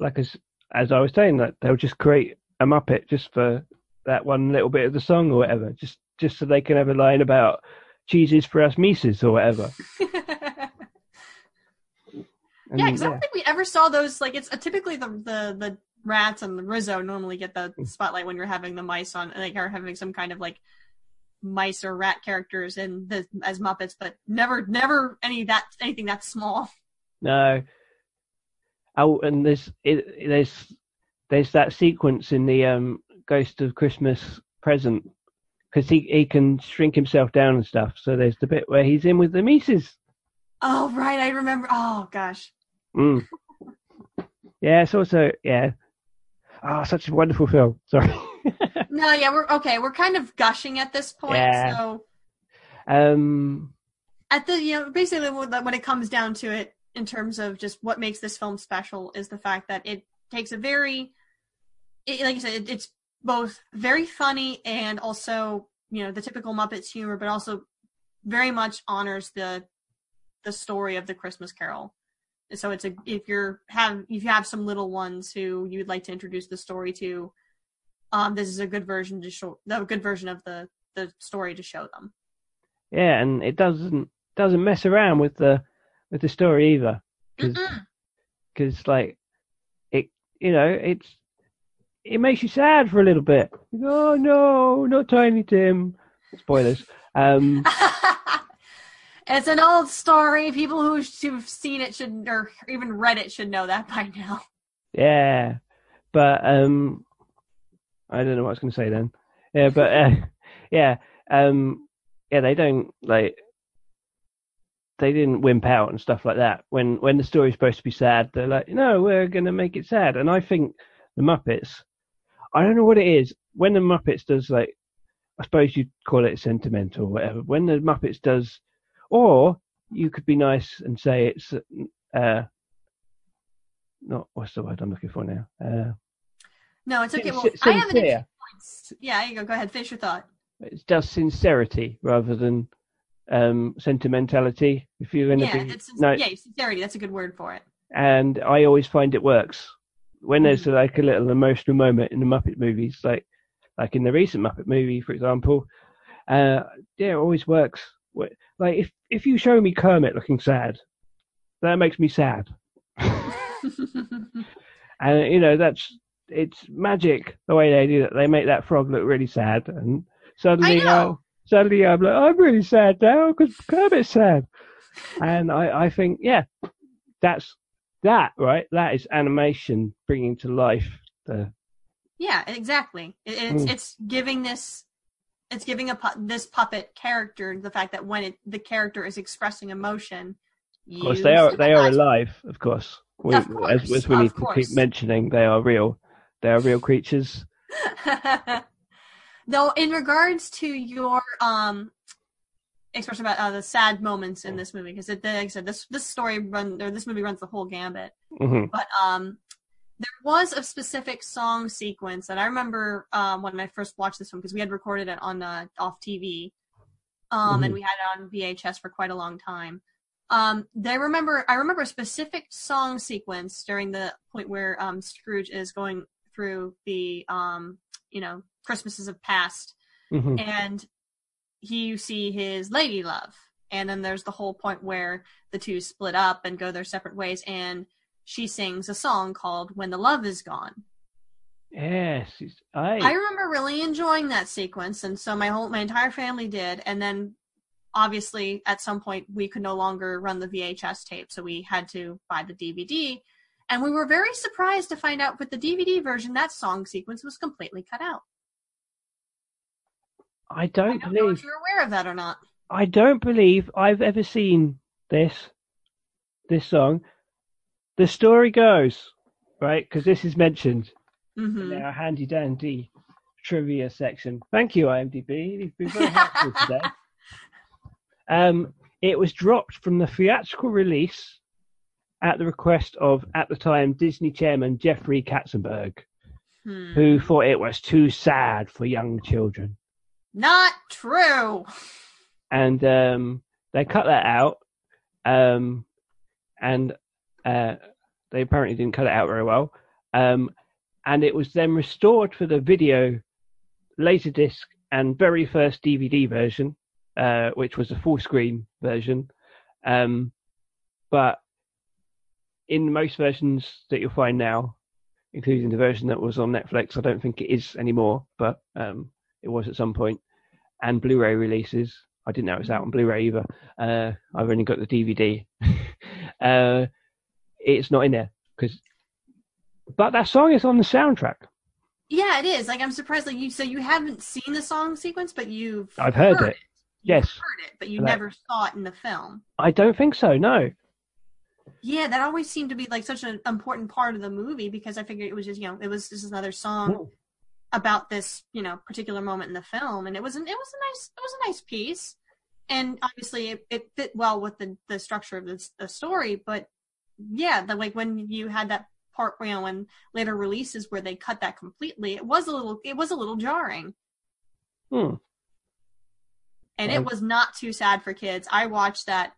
Like as as I was saying, that they'll just create a Muppet just for that one little bit of the song or whatever, just just so they can have a line about cheeses for us meeces or whatever. *laughs* Yeah, because I don't think we ever saw those. Like, it's uh, typically the the the rats and the Rizzo normally get the spotlight when you're having the mice on, like, are having some kind of like mice or rat characters and the as Muppets, but never never any that anything that small. No. Oh, and there's it, there's there's that sequence in the um, Ghost of Christmas Present because he he can shrink himself down and stuff. So there's the bit where he's in with the meeces. Oh right, I remember. Oh gosh. Mm. *laughs* Yeah, it's also yeah. Ah, such a wonderful film. Sorry. *laughs* No, yeah, we're okay. We're kind of gushing at this point, Yeah. so um. at the you know basically when it comes down to it in terms of just what makes this film special is the fact that it takes a very it, like I said it, it's both very funny and also you know the typical Muppets humor but also very much honors the the story of the Christmas Carol. So it's a if you're have if you have some little ones who you'd like to introduce the story to, um, this is a good version to show a good version of the the story to show them. Yeah, and it doesn't doesn't mess around with the with the story either, because like it you know it's it makes you sad for a little bit. You go, oh no, not Tiny Tim. Spoilers. Um. *laughs* it's an old story. People who, who've seen it should, or even read it, should know that by now. Yeah, but um, I don't know what I was going to say then. Yeah, but uh, *laughs* yeah, um, yeah, they don't like they didn't wimp out and stuff like that. When when the story's supposed to be sad, they're like, no, we're going to make it sad. And I think the Muppets, I don't know what it is. When the Muppets does like, I suppose you'd call it sentimental or whatever. When the Muppets does, or you could be nice and say it's uh, not what's the word I'm looking for now. Uh, No, it's okay. Well, sin- I have an sincere. points. Yeah, you go. Go ahead. Finish your thought. It's just sincerity rather than um, sentimentality. If you're going to Yeah, be it's no, yeah, sincerity. That's a good word for it. and I always find it works when there's Mm. like a little emotional moment in the Muppet movies, like like in the recent Muppet movie, for example. Uh, yeah, it always works. Like if if you show me Kermit looking sad, that makes me sad, *laughs* *laughs* and you know that's it's magic the way they do that. They make that frog look really sad, and suddenly, suddenly I'm like, I'm really sad now because Kermit's sad, *laughs* and I I think yeah, that's that right. That is animation bringing to life the yeah, exactly. It, it's Mm. it's giving this. It's giving a pu- this puppet character the fact that when it, the character is expressing emotion, Of course, they are they are alive. Of course, we, Of course, as, as we need to keep mentioning, they are real. They are real creatures. *laughs* Though, in regards to your um expression about uh, the sad moments in this movie, because like I said, this this story run or this movie runs the whole gambit. hmm But um, there was a specific song sequence that I remember um, when I first watched this one because we had recorded it on uh, off TV, um, and Mhm. we had it on VHS for quite a long time. Um, they remember I remember a specific song sequence during the point where um, Scrooge is going through the um, you know Christmases of past, hmm and he you see his lady love. And then there's the whole point where the two split up and go their separate ways. And she sings a song called when the love is gone. Yes, I, I remember really enjoying that sequence, and so my whole my entire family did. And then, obviously, at some point, we could no longer run the VHS tape, so we had to buy the DVD. And we were very surprised to find out with the DVD version that song sequence was completely cut out. I I don't don't know believe if you're aware of that or not. I don't believe I've ever seen this this song. The story goes right because this is mentioned hmm in our handy dandy trivia section. Thank you, IMDb. You've been very helpful today. *laughs* Um, it was dropped from the theatrical release at the request of, at the time, Disney chairman Jeffrey Katzenberg, Hmm. who thought it was too sad for young children. Not true. and um, they cut that out, um, and uh, they apparently didn't cut it out very well. Um, and it was then restored for the video, laserdisc, and very first DVD version, uh, which was a full screen version. Um, but in most versions that you'll find now, including the version that was on Netflix, I don't think it is anymore, but um, it was at some point. and Blu-ray releases. I didn't know it was out on Blu-ray either. Uh, I've only got the DVD. *laughs* uh, it's not in there because, but that song is on the soundtrack. Yeah, it is. Like I'm surprised. Like you, so you haven't seen the song sequence, but you've I've heard it. You've Yes. heard it, but you never saw it in the film. I don't think so. No. Yeah, that always seemed to be like such an important part of the movie because I figured it was just you know it was just another song Mm. about this you know particular moment in the film, and it was an it was a nice it was a nice piece, and obviously it, it fit well with the the structure of the, the story. But yeah, the, like when you had that part you know in later releases where they cut that completely, it was a little it was a little jarring. Hmm. and it was not too sad for kids. I watched that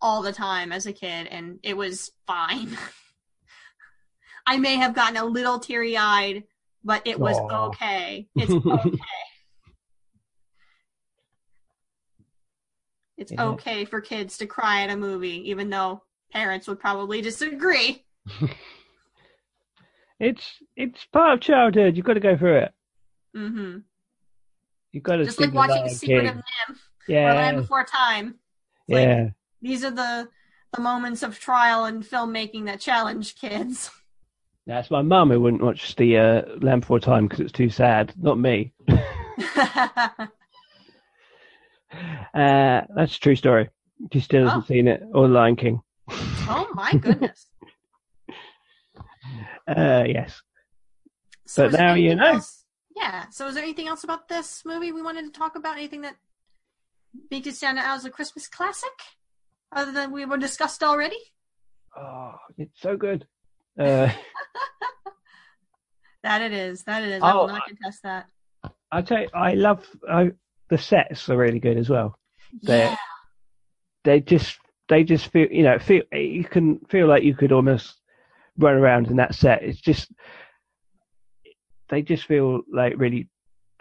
all the time as a kid, and it was fine. *laughs* I may have gotten a little teary eyed, but it was Aw. okay. It's *laughs* okay. it's Yeah. okay for kids to cry at a movie, even though parents would probably disagree. *laughs* It's it's part of childhood. You've got to go through it. Mm-hmm. You've got to Just like watching Secret of NIMH or Yeah. Land Before Time. It's like, yeah. These are the the moments of trial and filmmaking that challenge kids. That's my mum who wouldn't watch the uh, Land Before Time because it's too sad. Not me. *laughs* Uh, that's a true story. She still hasn't Oh. seen it or The Lion King. oh my goodness. *laughs* Uh, yes. So But now you know. else- Yeah. So is there anything else about this movie we wanted to talk about? Anything that makes it stand out as a Christmas classic? Other than we were discussed already? Oh, it's so good. Uh, *laughs* That it is. That it is. I Oh, will not contest that. I tell you, I love I, the sets are really good as well. They Yeah. they just they just feel you know feel you can feel like you could almost run around in that set. It's just they just feel like really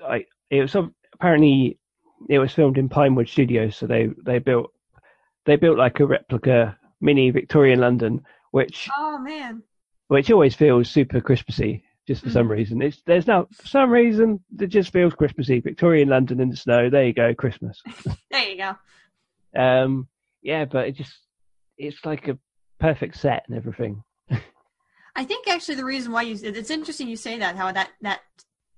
like it was apparently it was filmed in Pinewood Studios, so they they built they built like a replica mini Victorian London, which Oh man. which always feels super Christmassy. Just for some reason, it's there's no for some reason it just feels Christmassy. Victorian London in the snow. There you go, Christmas. *laughs* There you go. Um, yeah, but it just it's like a perfect set and everything. I think actually the reason why you it's interesting you say that how that that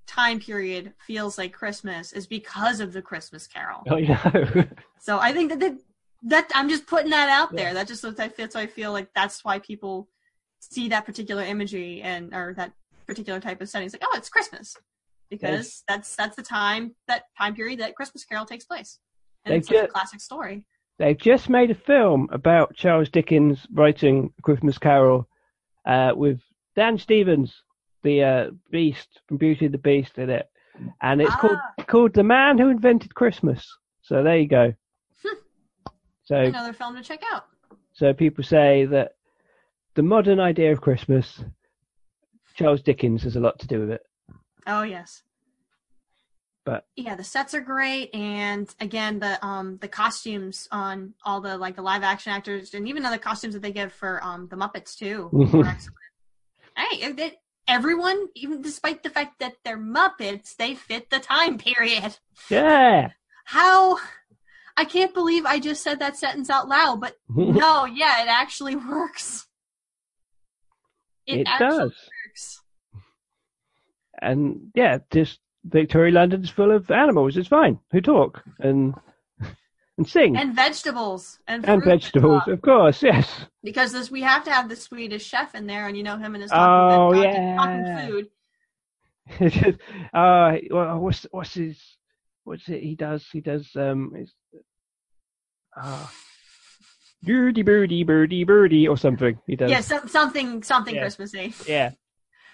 time period feels like Christmas is because of the Christmas Carol. *laughs* I know. So I think that that, that I'm just putting that out there. That just what I feel. So I feel like that's why people see that particular imagery and or that particular type of setting. It's like, oh, it's Christmas because Yes. that's that's the time that time period that Christmas Carol takes place. And They it's such a classic story. They've just made a film about Charles Dickens writing Christmas Carol uh, with Dan Stevens, the uh, Beast from Beauty and the Beast, in it, and it's called Ah. called The Man Who Invented Christmas. So there you go. So Another film to check out. so people say that the modern idea of Christmas, Charles Dickens has a lot to do with it. Oh yes. But Yeah, the sets are great, and again, the um the costumes on all the like the live action actors, and even the costumes that they give for um the Muppets too. *laughs* Hey, everyone, even despite the fact that they're Muppets, they fit the time period. Yeah. How I can't believe I just said that sentence out loud, but *laughs* no, yeah, it actually *laughs* works. It actually does. works. And yeah, just Victoria London's full of animals. It's fine. Who talk and *laughs* and sing And vegetables and, and vegetables, stuff. of course. Yes. because this we have to have the Swedish chef in there, and you know him and his Oh, talking, talking, yeah. talking food. Uh, what's what's his what's it he does? He does um, uh, birdie birdie birdie birdie or something. He does. Yeah, some, something something Yeah. Christmassy. Yeah.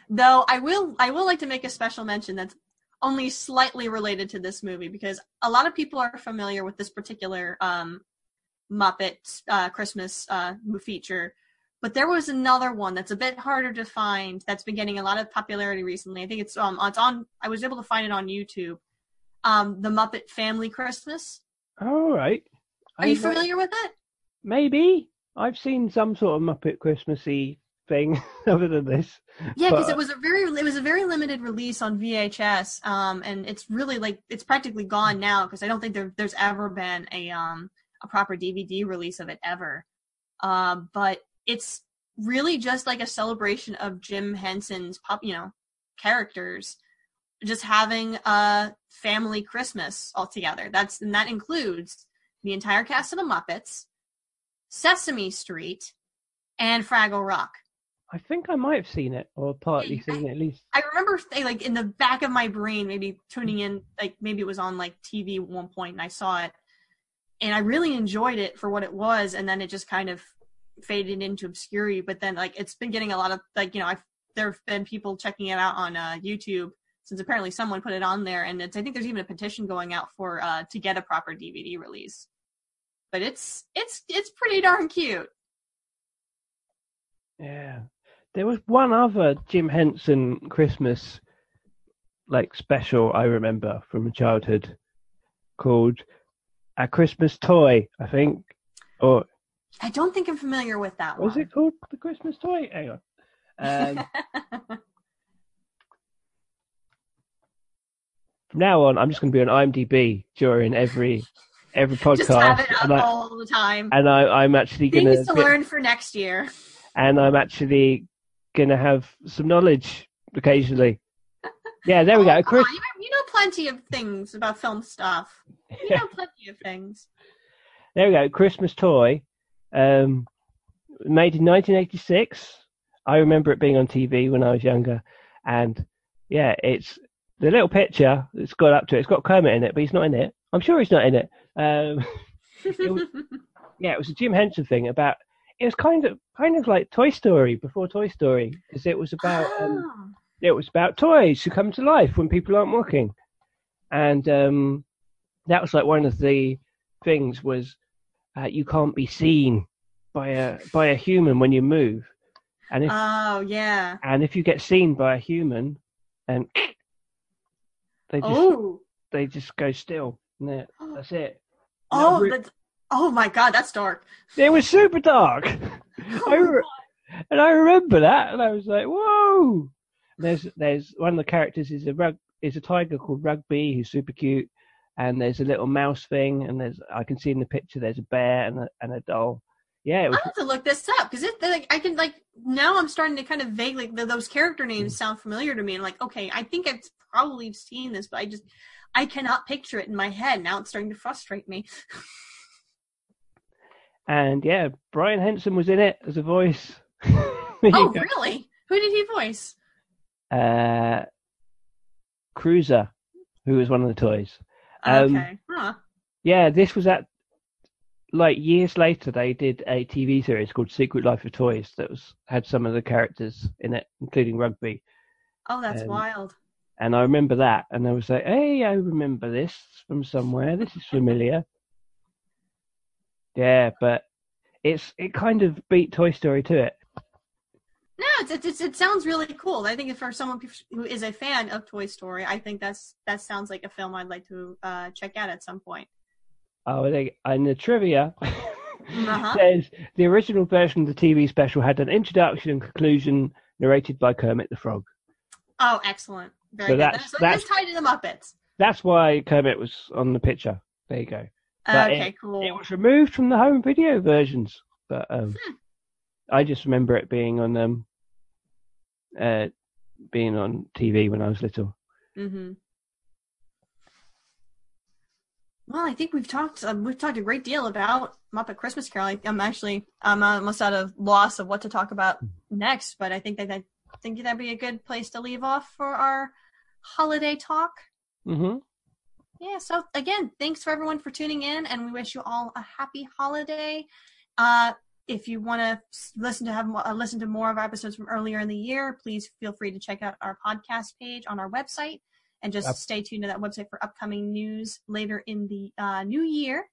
Though I will I will like to make a special mention that's only slightly related to this movie because a lot of people are familiar with this particular um, Muppet uh, Christmas uh, feature, but there was another one that's a bit harder to find that's been getting a lot of popularity recently. I think it's um it's on I was able to find it on YouTube. Um, the Muppet Family Christmas. All right. Are I you familiar with it? Maybe I've seen some sort of Muppet Christmassy thing *laughs* other than this. Yeah, because it was a very it was a very limited release on VHS, um, and it's really like it's practically gone now because I don't think there, there's ever been a um a proper DVD release of it ever. Um, but it's really just like a celebration of Jim Henson's pop, you know, characters, just having a family Christmas all together. That's and that includes the entire cast of the Muppets, Sesame Street, and Fraggle Rock. I think I might have seen it or partly Yeah, seen it at least. I remember like in the back of my brain, maybe tuning in, like maybe it was on like TV at one point, and I saw it, and I really enjoyed it for what it was, and then it just kind of faded into obscurity. But then like it's been getting a lot of like you know I've there have been people checking it out on uh, YouTube since apparently someone put it on there, and it's I think there's even a petition going out for uh, to get a proper DVD release. But it's it's it's pretty darn cute. Yeah. There was one other Jim Henson Christmas like special I remember from childhood called A Christmas Toy, I think. Or I don't think I'm familiar with that one. was one. it called The Christmas Toy? Hang on. Um, *laughs* from now on I'm just gonna be on IMDb during every every podcast. Just have it up I, all the time. and I, I'm actually Things to learn for next year. and I'm actually gonna have some knowledge occasionally. *laughs* Yeah, there we Oh, go. Chris, on, you, you know plenty of things about film stuff. You Yeah. know *laughs* plenty of things. there we go. Christmas toy, um, made in 1986. I remember it being on TV when I was younger, and yeah, it's the little picture that's got up to it. It's got Kermit in it, but he's not in it. I'm sure he's not in it. Um, *laughs* It was- yeah, it was a Jim Henson thing about. It was kind of kind of like Toy Story before Toy Story because it was about. Um, Oh. it was about toys who come to life when people aren't looking, and um, that was like one of the things was uh, you can't be seen by a by a human when you move, and if Oh yeah. and if you get seen by a human, and *sniffs* they just Oh. they just go still. And *gasps* that's it. Oh. re- That's, oh my God, that's dark. It was super dark. *laughs* oh I re- and I remember that, and I was like, "Whoa!" There's there's one of the characters is a rug is a tiger called Rugby who's super cute, and there's a little mouse thing, and there's I can see in the picture there's a bear and a and a doll. Yeah, it I have to look this up because it like I can like now I'm starting to kind of vaguely th those character names mm. sound familiar to me and like okay I think I've probably seen this but I just I cannot picture it in my head now it's starting to frustrate me. and yeah, Brian Henson was in it as a voice. *laughs* Oh really? Who did he voice? Uh, Cruiser, who was one of the toys. Um, Okay. huh. Yeah, this was at like years later. They did a TV series called Secret Life of Toys that was had some of the characters in it, including Rugby. Oh, that's um, wild. And I remember that, and I was like, "Hey, I remember this from somewhere. This is familiar." Yeah, but it's it kind of beat Toy Story to it. No, it's, it's, it's, it sounds really cool. I think for someone who is a fan of Toy Story, I think that's that sounds like a film I'd like to uh, check out at some point. Oh, they, and the trivia Uh-huh. *laughs* says the original version of the TV special had an introduction and conclusion narrated by Kermit the Frog. Oh, excellent. Very So good. that's- so that's- tied to the Muppets. That's why Kermit was on the picture. There you go. But okay, it, cool. It was removed from the home video versions, but um, Hmm. I just remember it being on um, uh, being on TV when I was little. hmm Well, I think we've talked uh, we've talked a great deal about Muppet Christmas Carol. I, I'm actually I'm almost out of loss of what to talk about next, but I think that I think that'd be a good place to leave off for our holiday talk. hmm Yeah. So again, thanks for everyone for tuning in, and we wish you all a happy holiday. Uh, if you want to listen to have uh, listen to more of our episodes from earlier in the year, please feel free to check out our podcast page on our website, and just Yep. stay tuned to that website for upcoming news later in the uh, new year.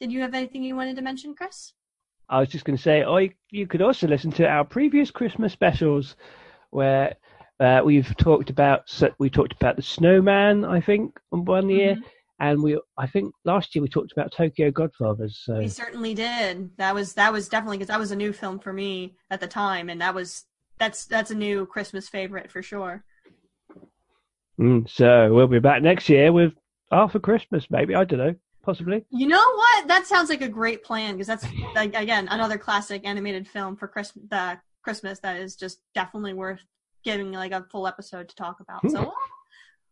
Did you have anything you wanted to mention, Chris? I was just going to say, oh, you, you could also listen to our previous Christmas specials, where uh, we've talked about we talked about the snowman, I think, on one year, and we I think last year we talked about Tokyo Godfathers. So We certainly did. That was that was definitely because that was a new film for me at the time, and that was that's that's a new Christmas favorite for sure. Mm, so we'll be back next year with Arthur Christmas, maybe I don't know, possibly. You know what? That sounds like a great plan because that's like again another classic animated film for Christmas. The Christmas that is just definitely worth giving like a full episode to talk about. So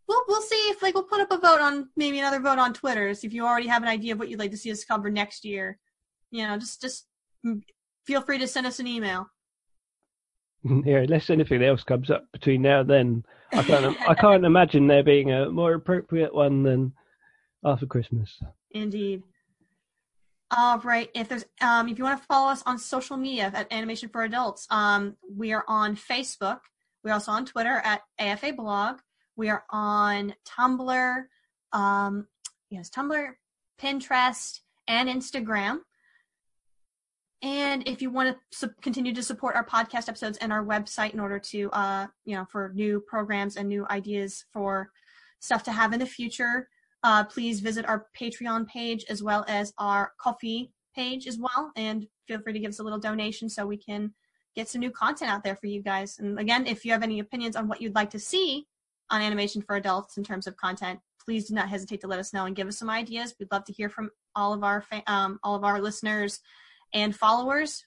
we'll we'll see if like we'll put up a vote on maybe another vote on Twitter. So if you already have an idea of what you'd like to see us cover next year, you know, just just feel free to send us an email. *laughs* Yeah, unless anything else comes up between now and then, I can't I can't *laughs* imagine there being a more appropriate one than Arthur Christmas. Indeed. All right. If there's um if you want to follow us on social media at Animation for Adults, um we are on Facebook. We're also on Twitter at AFA blog. We are on Tumblr, um yes, Tumblr, Pinterest, and Instagram. And if you want to su- continue to support our podcast episodes and our website in order to, uh, you know, for new programs and new ideas for stuff to have in the future, uh, please visit our Patreon page as well as our Ko-fi page as well. And feel free to give us a little donation so we can get some new content out there for you guys. And again, if you have any opinions on what you'd like to see on animation for adults in terms of content, please do not hesitate to let us know and give us some ideas. We'd love to hear from all of our fa- um, all of our listeners and followers.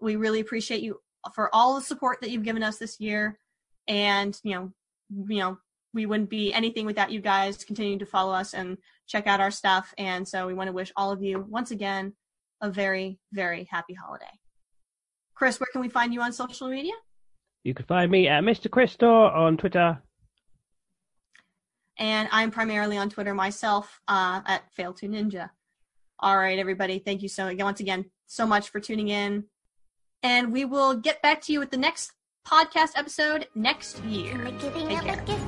We really appreciate you for all the support that you've given us this year. And you know, you know, we wouldn't be anything without you guys continuing to follow us and check out our stuff. And so we want to wish all of you once again a very, very happy holiday. Chris, where can we find you on social media? You can find me at Mr. Christor on Twitter. And I'm primarily on Twitter myself uh, at Fail to Ninja. All right, everybody. Thank you so once again so much for tuning in. And we will get back to you with the next podcast episode next year. Giving Take up care.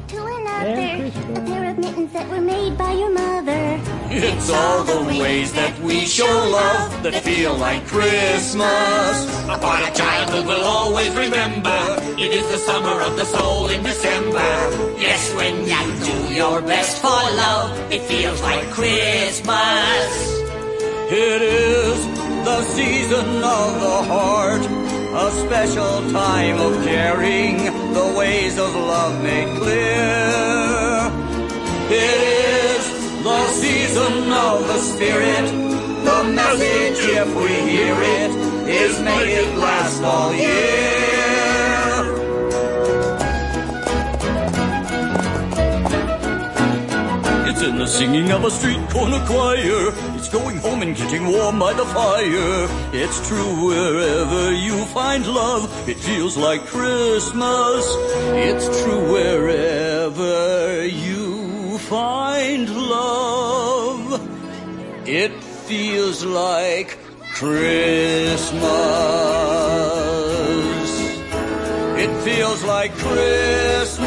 Of that. It's all the ways that we show love that feel like Christmas. Upon a childhood will always remember. It is the summer of the soul in December. Yes, when you do your best for love, it feels like Christmas. It is the season of the heart, a special time of caring, the ways of love made clear. It is the season of the spirit. The message, if we hear it, is make it last all year. It's in the singing of a street corner choir. It's going home and getting warm by the fire. It's true wherever you find love, it feels like Christmas. It's true wherever you find love, it feels like Christmas. It feels like Christmas.